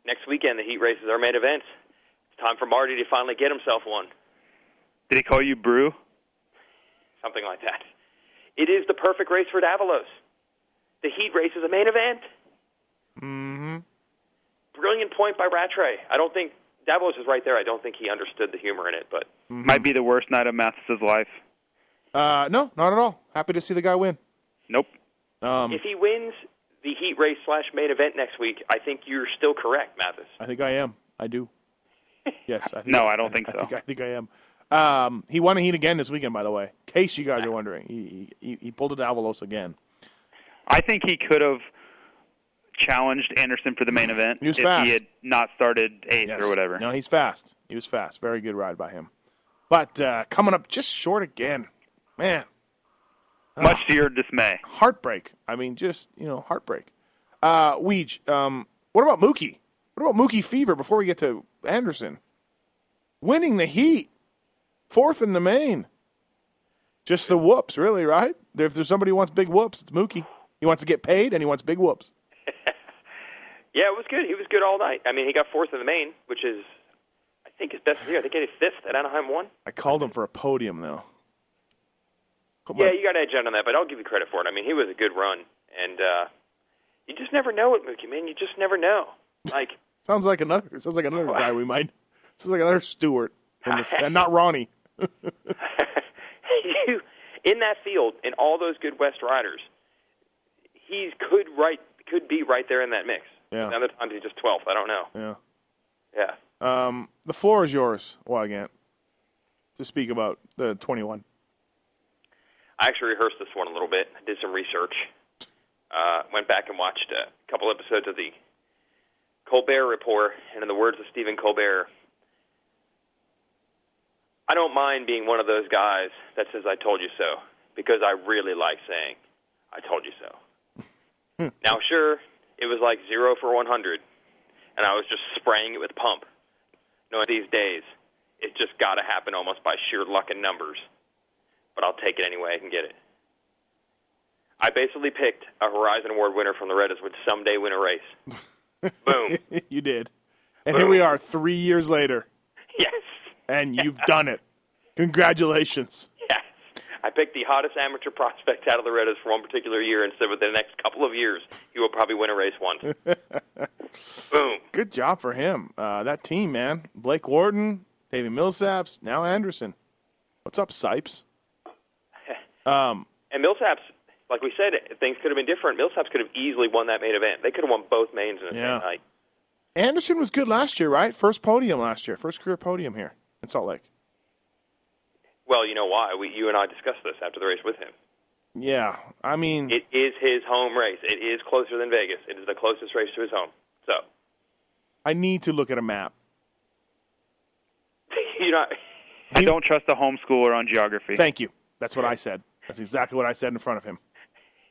next weekend the heat races are main events. It's time for Marty to finally get himself one." Did he call you Brew? something like that. It is the perfect race for Davalos. The heat race is a main event. Mm-hmm. Brilliant point by Rattray. I don't think Davalos is right there. I don't think he understood the humor in it, but Might be the worst night of Matthes's life. Uh, no, not at all. Happy to see the guy win. Nope. Um, if he wins the heat race slash main event next week, I think you're still correct, Matthes. I think I am. I do. Yes. I think No, I don't think I so. think, I think I am. Um, he won a heat again this weekend, by the way. In case you guys are wondering, he he, he pulled it Avalos again. I think he could have challenged Anderson for the main event He if fast. he had not started eighth Yes. or whatever. No, he's fast. He was fast. Very good ride by him. But uh, coming up just short again, man. Much to your dismay. Heartbreak. I mean, just you know, heartbreak. Uh, Weege, um, what about Mookie? What about Mookie Fever before we get to Anderson? Winning the heat, fourth in the main. Just the whoops, really, right? If there's somebody who wants big whoops, it's Mookie. He wants to get paid and he wants big whoops. Yeah, it was good. He was good all night. I mean, he got fourth in the main, which is, I think, his best year. I think he had fifth at Anaheim one. I called him for a podium though. Put Yeah, my- you got to edge out on that, but I'll give you credit for it. I mean, he was a good run, and uh, you just never know it, Mookie, man. You just never know. Like, sounds like another. Sounds like another guy we might. Sounds like another Stewart, in the, and not Ronnie. you in that field, in all those good West riders, he could right could be right there in that mix. Yeah. Other times he's just twelfth. I don't know. Yeah. Yeah. Um, the floor is yours, Weigandt, to speak about the 21. I actually rehearsed this one a little bit. I did some research. Uh, went back and watched a couple episodes of the Colbert Report, and in the words of Stephen Colbert, I don't mind being one of those guys that says "I told you so" because I really like saying "I told you so." Hmm. now, sure, it was like zero for 100, and I was just spraying it with pump. No, these days, it's just got to happen almost by sheer luck and numbers but I'll take it any way I can get it. I basically picked a Horizon Award winner from the Reds would someday win a race. Boom. you did. And here we are, three years later. Yes. And you've done it. Congratulations. I picked the hottest amateur prospect out of the Redders for one particular year and said within the next couple of years he will probably win a race once. Boom. Good job for him. Uh, that team, man. Blake Wharton, David Millsaps, now Anderson. What's up, Sipes? Um, And Millsaps, like we said, things could have been different. Millsaps could have easily won that main event. They could have won both mains in the Yeah. same night. Anderson was good last year, right? First podium last year. First career podium here in Salt Lake. Well, you know why? We, you and I discussed this after the race with him. Yeah, I mean, It is his home race. It is closer than Vegas. It is the closest race to his home. So, I need to look at a map. you know, I don't trust a homeschooler on geography. Thank you. That's what I said. That's exactly what I said in front of him.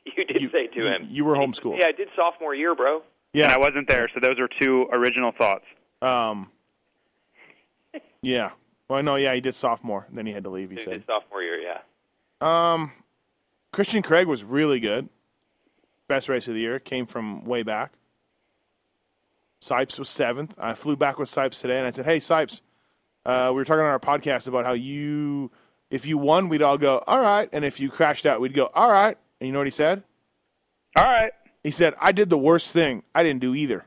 you did say to him, You were homeschooled. "Yeah, I did sophomore year, bro." Yeah. And I wasn't there, so those are two original thoughts. Um. Yeah. Well, no, yeah, he did sophomore. Then he had to leave. He Did said. his sophomore year, yeah. Um, Christian Craig was really good. Best race of the year came from way back. Sipes was seventh. I flew back with Sipes today, and I said, "Hey, Sipes, uh, we were talking on our podcast about how you, if you won, we'd all go all right, and if you crashed out, we'd go all right." And you know what he said? All right. He said, "I did the worst thing. I didn't do either."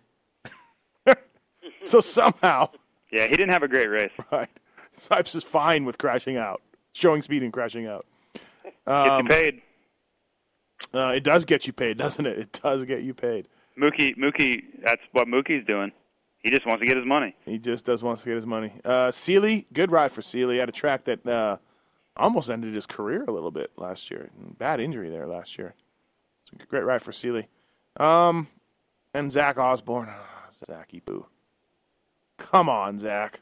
so somehow, Yeah, he didn't have a great race. right, Sipes is fine with crashing out, showing speed and crashing out. Um, you paid. Uh, it does get you paid, doesn't it? It does get you paid. Mookie, Mookie, that's what Mookie's doing. He just wants to get his money. He just does wants to get his money. Uh, Seely, good ride for Seely at a track that uh, almost ended his career a little bit last year. Bad injury there last year. It's a great ride for Seely. Um, and Zach Osborne, ah, Zachy boo. Come on, Zach.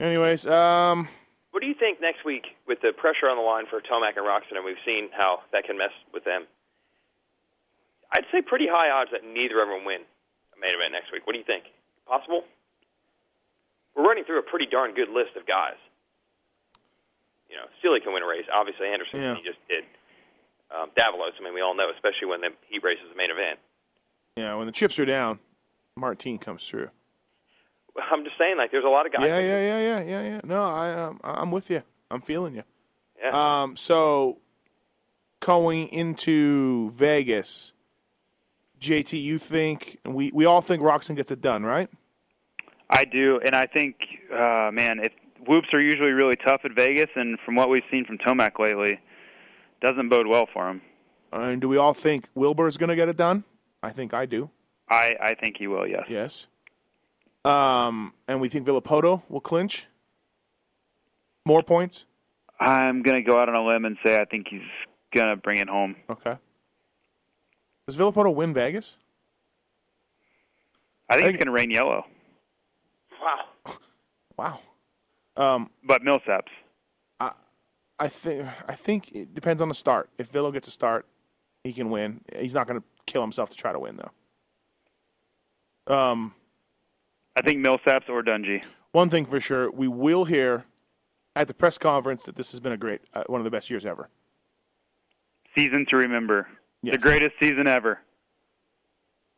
Anyways, um, What do you think next week with the pressure on the line for Tomac and Roczen, and we've seen how that can mess with them? I'd say pretty high odds that neither of them win a main event next week. What do you think? Possible? We're running through a pretty darn good list of guys. You know, Seely can win a race. Obviously, Anderson, Yeah. he just did. Um, Davalos, I mean, we all know, especially when the heat race is the main event. yeah, when the chips are down, Martine comes through. I'm just saying, like, there's a lot of guys. Yeah, yeah, yeah, yeah, yeah, yeah. No, I, um, I'm with you. I'm feeling you. Yeah. Um, so going into Vegas, JT, you think we we all think Roczen gets it done, right? I do, and I think, uh, man, if whoops are usually really tough at Vegas, and from what we've seen from Tomac lately, doesn't bode well for him. And do we all think Wilbur's going to get it done? I think I do. I, I think he will. Yes. Yes. Um, and we think Villopoto will clinch more points. I'm gonna go out on a limb and say I think he's gonna bring it home. Okay. Does Villopoto win Vegas? I think, I it's gonna rain yellow. Wow. Wow. Um, but Millsaps. I think I think it depends on the start. If Villo gets a start, he can win. He's not going to kill himself to try to win, though. Um, I think Millsaps or Dungey. one thing for sure, we will hear at the press conference that this has been a great, uh, one of the best years ever. Season to remember. Yes. The greatest season ever.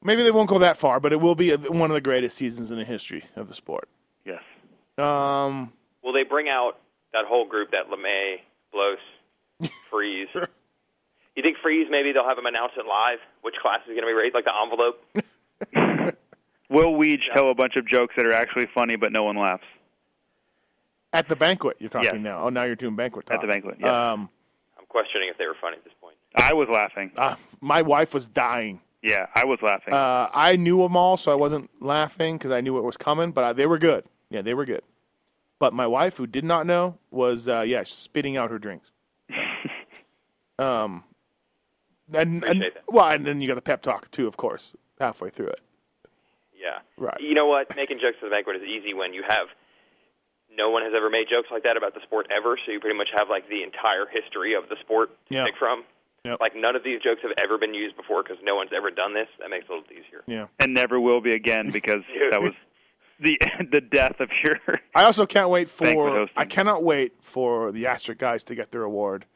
Maybe they won't go that far, but it will be one of the greatest seasons in the history of the sport. Yes. Um, Will they bring out that whole group, that LaMay, Blos, Friese? You think Friese, maybe they'll have him announce it live, which class is going to be raised, like the envelope? Will Weege tell a bunch of jokes that are actually funny, but no one laughs? at the banquet, you're talking Yes. now. Oh, now you're doing banquet talk. At the banquet, yes. Um, I'm questioning if they were funny at this point. I was laughing. uh, my wife was dying. Yeah, I was laughing. Uh, I knew them all, so I wasn't laughing because I knew what was coming. But uh, they were good. Yeah, they were good. But my wife, who did not know, was uh, yeah spitting out her drinks. um, and, and well, and then you got the pep talk too, of course, halfway through it. Yeah. Right. You know what? Making jokes at the banquet is easy when you have no one has ever made jokes like that about the sport ever, so you pretty much have like the entire history of the sport to Yeah. pick from. Yep. Like none of these jokes have ever been used before because no one's ever done this. That makes it a little easier. Yeah. and never will be again because that was the the death of your. I also can't wait for. I cannot wait for the Asterisk guys to get their award,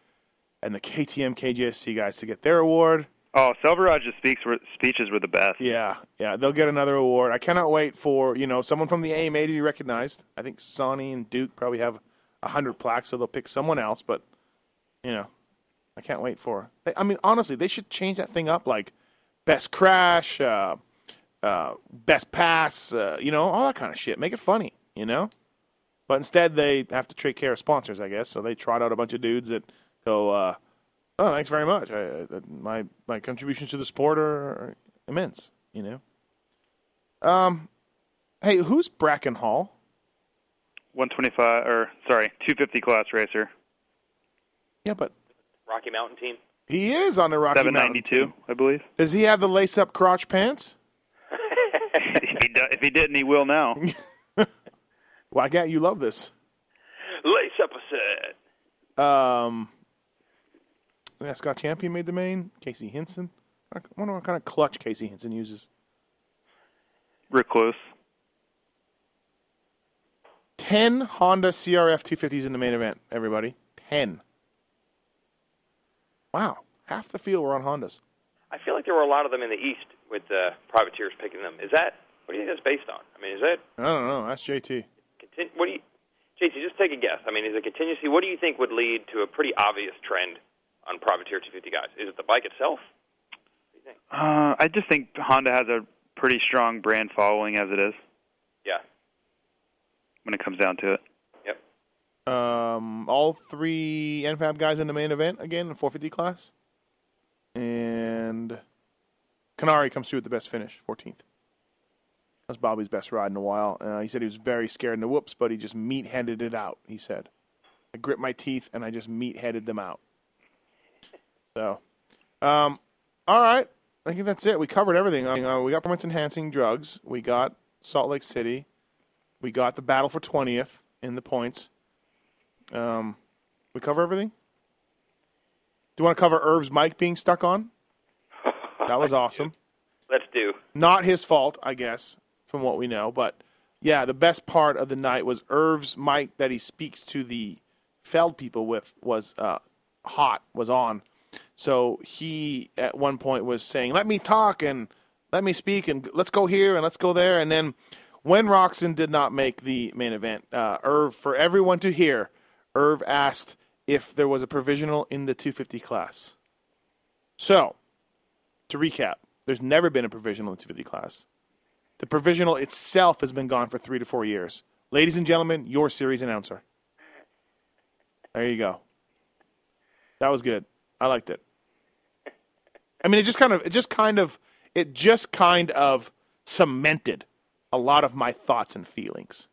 and the KTM KJSC guys to get their award. Oh, Selverage's speaks were, speeches were the best. Yeah, yeah, they'll get another award. I cannot wait for you know someone from the AMA to be recognized. I think Sonny and Duke probably have hundred plaques, so they'll pick someone else. But you know, I can't wait for. I mean, honestly, they should change that thing up, like best crash, uh, uh, best pass, uh, you know, all that kind of shit. Make it funny, you know. But instead, they have to take care of sponsors, I guess. So they trot out a bunch of dudes that go, uh, "Oh, thanks very much. I, I, my my contributions to the sport are, are immense," you know. Um, hey, who's Bracken Hall? 125 or sorry, 250 class racer. Yeah, but Rocky Mountain team. he is on the Rocky Mountain. 792, I believe. Does he have the lace-up crotch pants? if, he do, if he didn't, he will now. Why can't you love this? Lace up a set. Um, yeah, Scott Champion made the main. Casey Hinson. I wonder what kind of clutch Casey Hinson uses. Recluse. Ten Honda CRF 250s in the main event. Everybody, ten. Wow, half the field were on Hondas. I feel like there were a lot of them in the East with uh, privateers picking them. Is that what do you think that's based on? I mean, is that I don't know. That's JT. contin- what do you, JT? Just take a guess. I mean, is it contingency? What do you think would lead to a pretty obvious trend on privateer 250 guys? Is it the bike itself? Uh, I just think Honda has a pretty strong brand following as it is Yeah. when it comes down to it. Yep. Um, all three NFAB guys in the main event again in 450 class, and Kiniry comes through with the best finish, 14th. That's Bobby's best ride in a while. Uh, he said he was very scared in the whoops, but he just meat-headed it out. He said, "I grit my teeth and I just meat-headed them out." So, um, all right. I think that's it. We covered everything. Uh, we got performance-enhancing drugs. We got Salt Lake City. We got the battle for 20th in the points. Um, we cover everything. Do you want to cover Irv's mic being stuck on? That was awesome. Let's do. Not his fault, I guess, from what we know. But yeah, the best part of the night was Irv's mic that he speaks to the Feld people with was uh, hot, was on. So he at one point was saying, "Let me talk and let me speak and let's go here and let's go there." And then when Roczen did not make the main event, uh, Irv, for everyone to hear, Irv asked if there was a provisional in the 250 class. So, to recap, there's never been a provisional in the 250 class. The provisional itself has been gone for three to four years. Ladies and gentlemen, your series announcer. There you go. That was good. I liked it. I mean, it just kind of, it just kind of, it just kind of cemented a lot of my thoughts and feelings.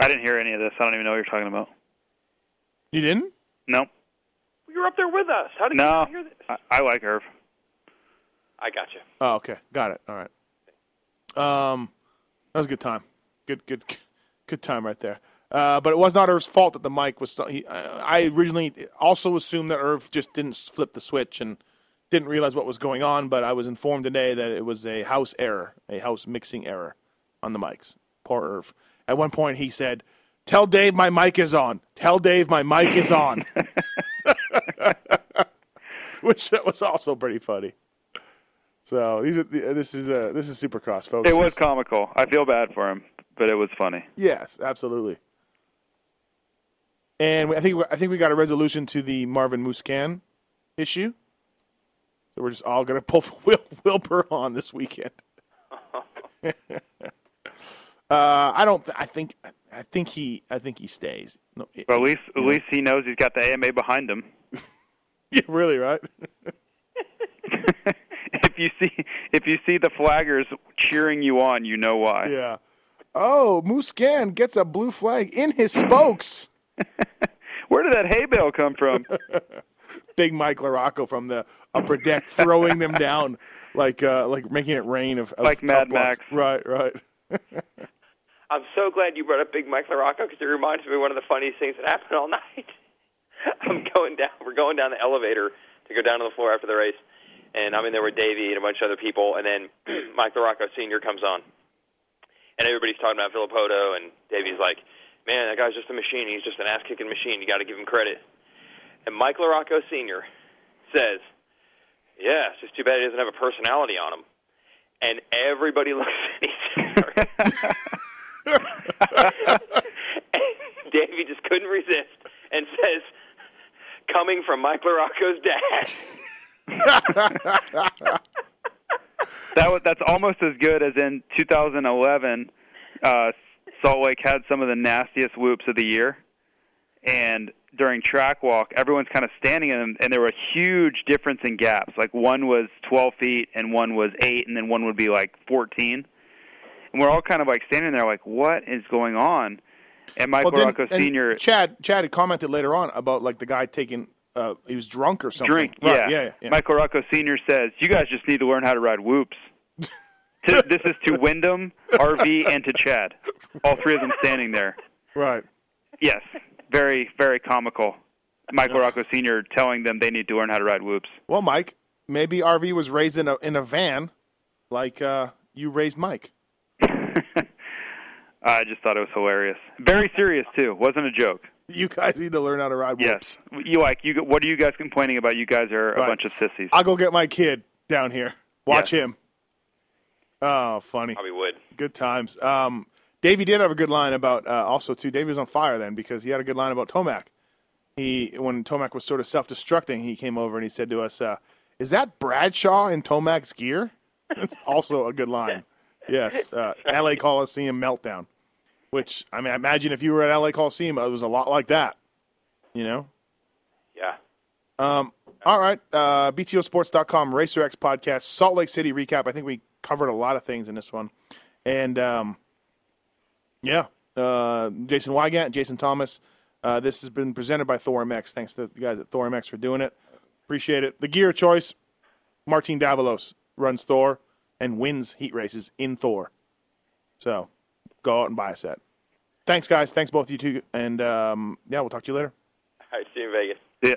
I didn't hear any of this. I don't even know what you're talking about. You didn't? Nope. You were up there with us. How did you No, not hear this? I, I like Irv. I got you. Oh, okay. Got it. All right. Um, that was a good time. Good, good, good time right there. Uh, but it was not Irv's fault that the mic was. He, I I originally also assumed that Irv just didn't flip the switch and didn't realize what was going on. But I was informed today that it was a house error, a house mixing error on the mics. Poor Irv. At one point, he said, "Tell Dave my mic is on. Tell Dave my mic is on," which was also pretty funny. So these are this is uh, this is Supercross, folks. It was comical. I feel bad for him, but it was funny. Yes, absolutely. And I think I think we got a resolution to the Marvin Musquin issue. So we're just all gonna pull for Wil- Wilbur on this weekend. uh, I don't. I think. I think he. I think he stays. No, it- But at least, at know. least he knows he's got the AMA behind him. Yeah, really, right? if you see, if you see the flaggers cheering you on, you know why. Yeah. Oh, Musquin gets a blue flag in his spokes. Where did that hay bale come from? Big Mike LaRocco from the upper deck throwing them down like uh, like making it rain of, of Like tough Mad blocks. Max. Right, right. I'm so glad you brought up Big Mike LaRocco because it reminds me of one of the funniest things that happened all night. I'm going down. We're going down the elevator to go down to the floor after the race, and I'm in there with Davey and a bunch of other people, and then Mike LaRocco Senior comes on, and everybody's talking about Filippo, and Davey's like, "Man, that guy's just a machine. He's just an ass-kicking machine. You got to give him credit." And Mike LaRocco Senior says, "Yeah, it's just too bad he doesn't have a personality on him." And everybody looks at each other. Davey just couldn't resist and says, "Coming from Mike LaRocco's dad." that was, that's almost as good as in 2011. Uh, Salt Lake had some of the nastiest whoops of the year, and during track walk, everyone's kind of standing in them, and there were a huge difference in gaps. Like one was 12 feet, and one was eight, and then one would be like 14. And we're all kind of like standing there, like, what is going on? And Mike Well, then- and Senior Chad Chad had commented later on about like the guy taking uh, he was drunk or something. drink. Right, yeah. yeah, yeah. Mike LaRocco Senior says, "You guys just need to learn how to ride whoops." To, this is to Wyndham, RV, and to Chad. All three of them standing there. Right. Yes, very very comical. Mike LaRocco Senior telling them they need to learn how to ride whoops. Well, Mike, maybe RV was raised in a in a van, like uh, you raised Mike. I just thought it was hilarious. Very serious too. Wasn't a joke. You guys need to learn how to ride whoops. Yes. You like you? What are you guys complaining about? You guys are a Right. bunch of sissies. I'll go get my kid down here. Watch him. Oh, funny. Probably would. Good times. Um, Davey did have a good line about uh, also too. Davey was on fire then because he had a good line about Tomac. He when Tomac was sort of self-destructing, he came over and he said to us, uh, "Is that Bradshaw in Tomac's gear?" That's also a good line. Yes, uh, L.A. Coliseum meltdown. Which I mean, I imagine if you were at L.A. Coliseum, it was a lot like that. You know. Yeah. Um, all right. Uh, BTOsports.com, Racer X podcast, Salt Lake City recap. I think we covered a lot of things in this one. And um, yeah, uh, Jason Weigandt, Jason Thomas. Uh, this has been presented by Thor MX. Thanks to the guys at Thor MX for doing it. Appreciate it. The gear choice Martin Davalos runs Thor and wins heat races in Thor. So go out and buy a set. Thanks, guys. Thanks, both of you two. And um, yeah, we'll talk to you later. All right, see you in Vegas. Yeah.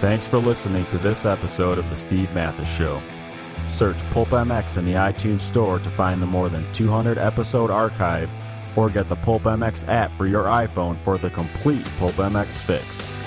Thanks for listening to this episode of The Steve Matthes Show. Search Pulp MX in the iTunes Store to find the more than 200 episode archive or get the Pulp MX app for your iPhone for the complete Pulp MX fix.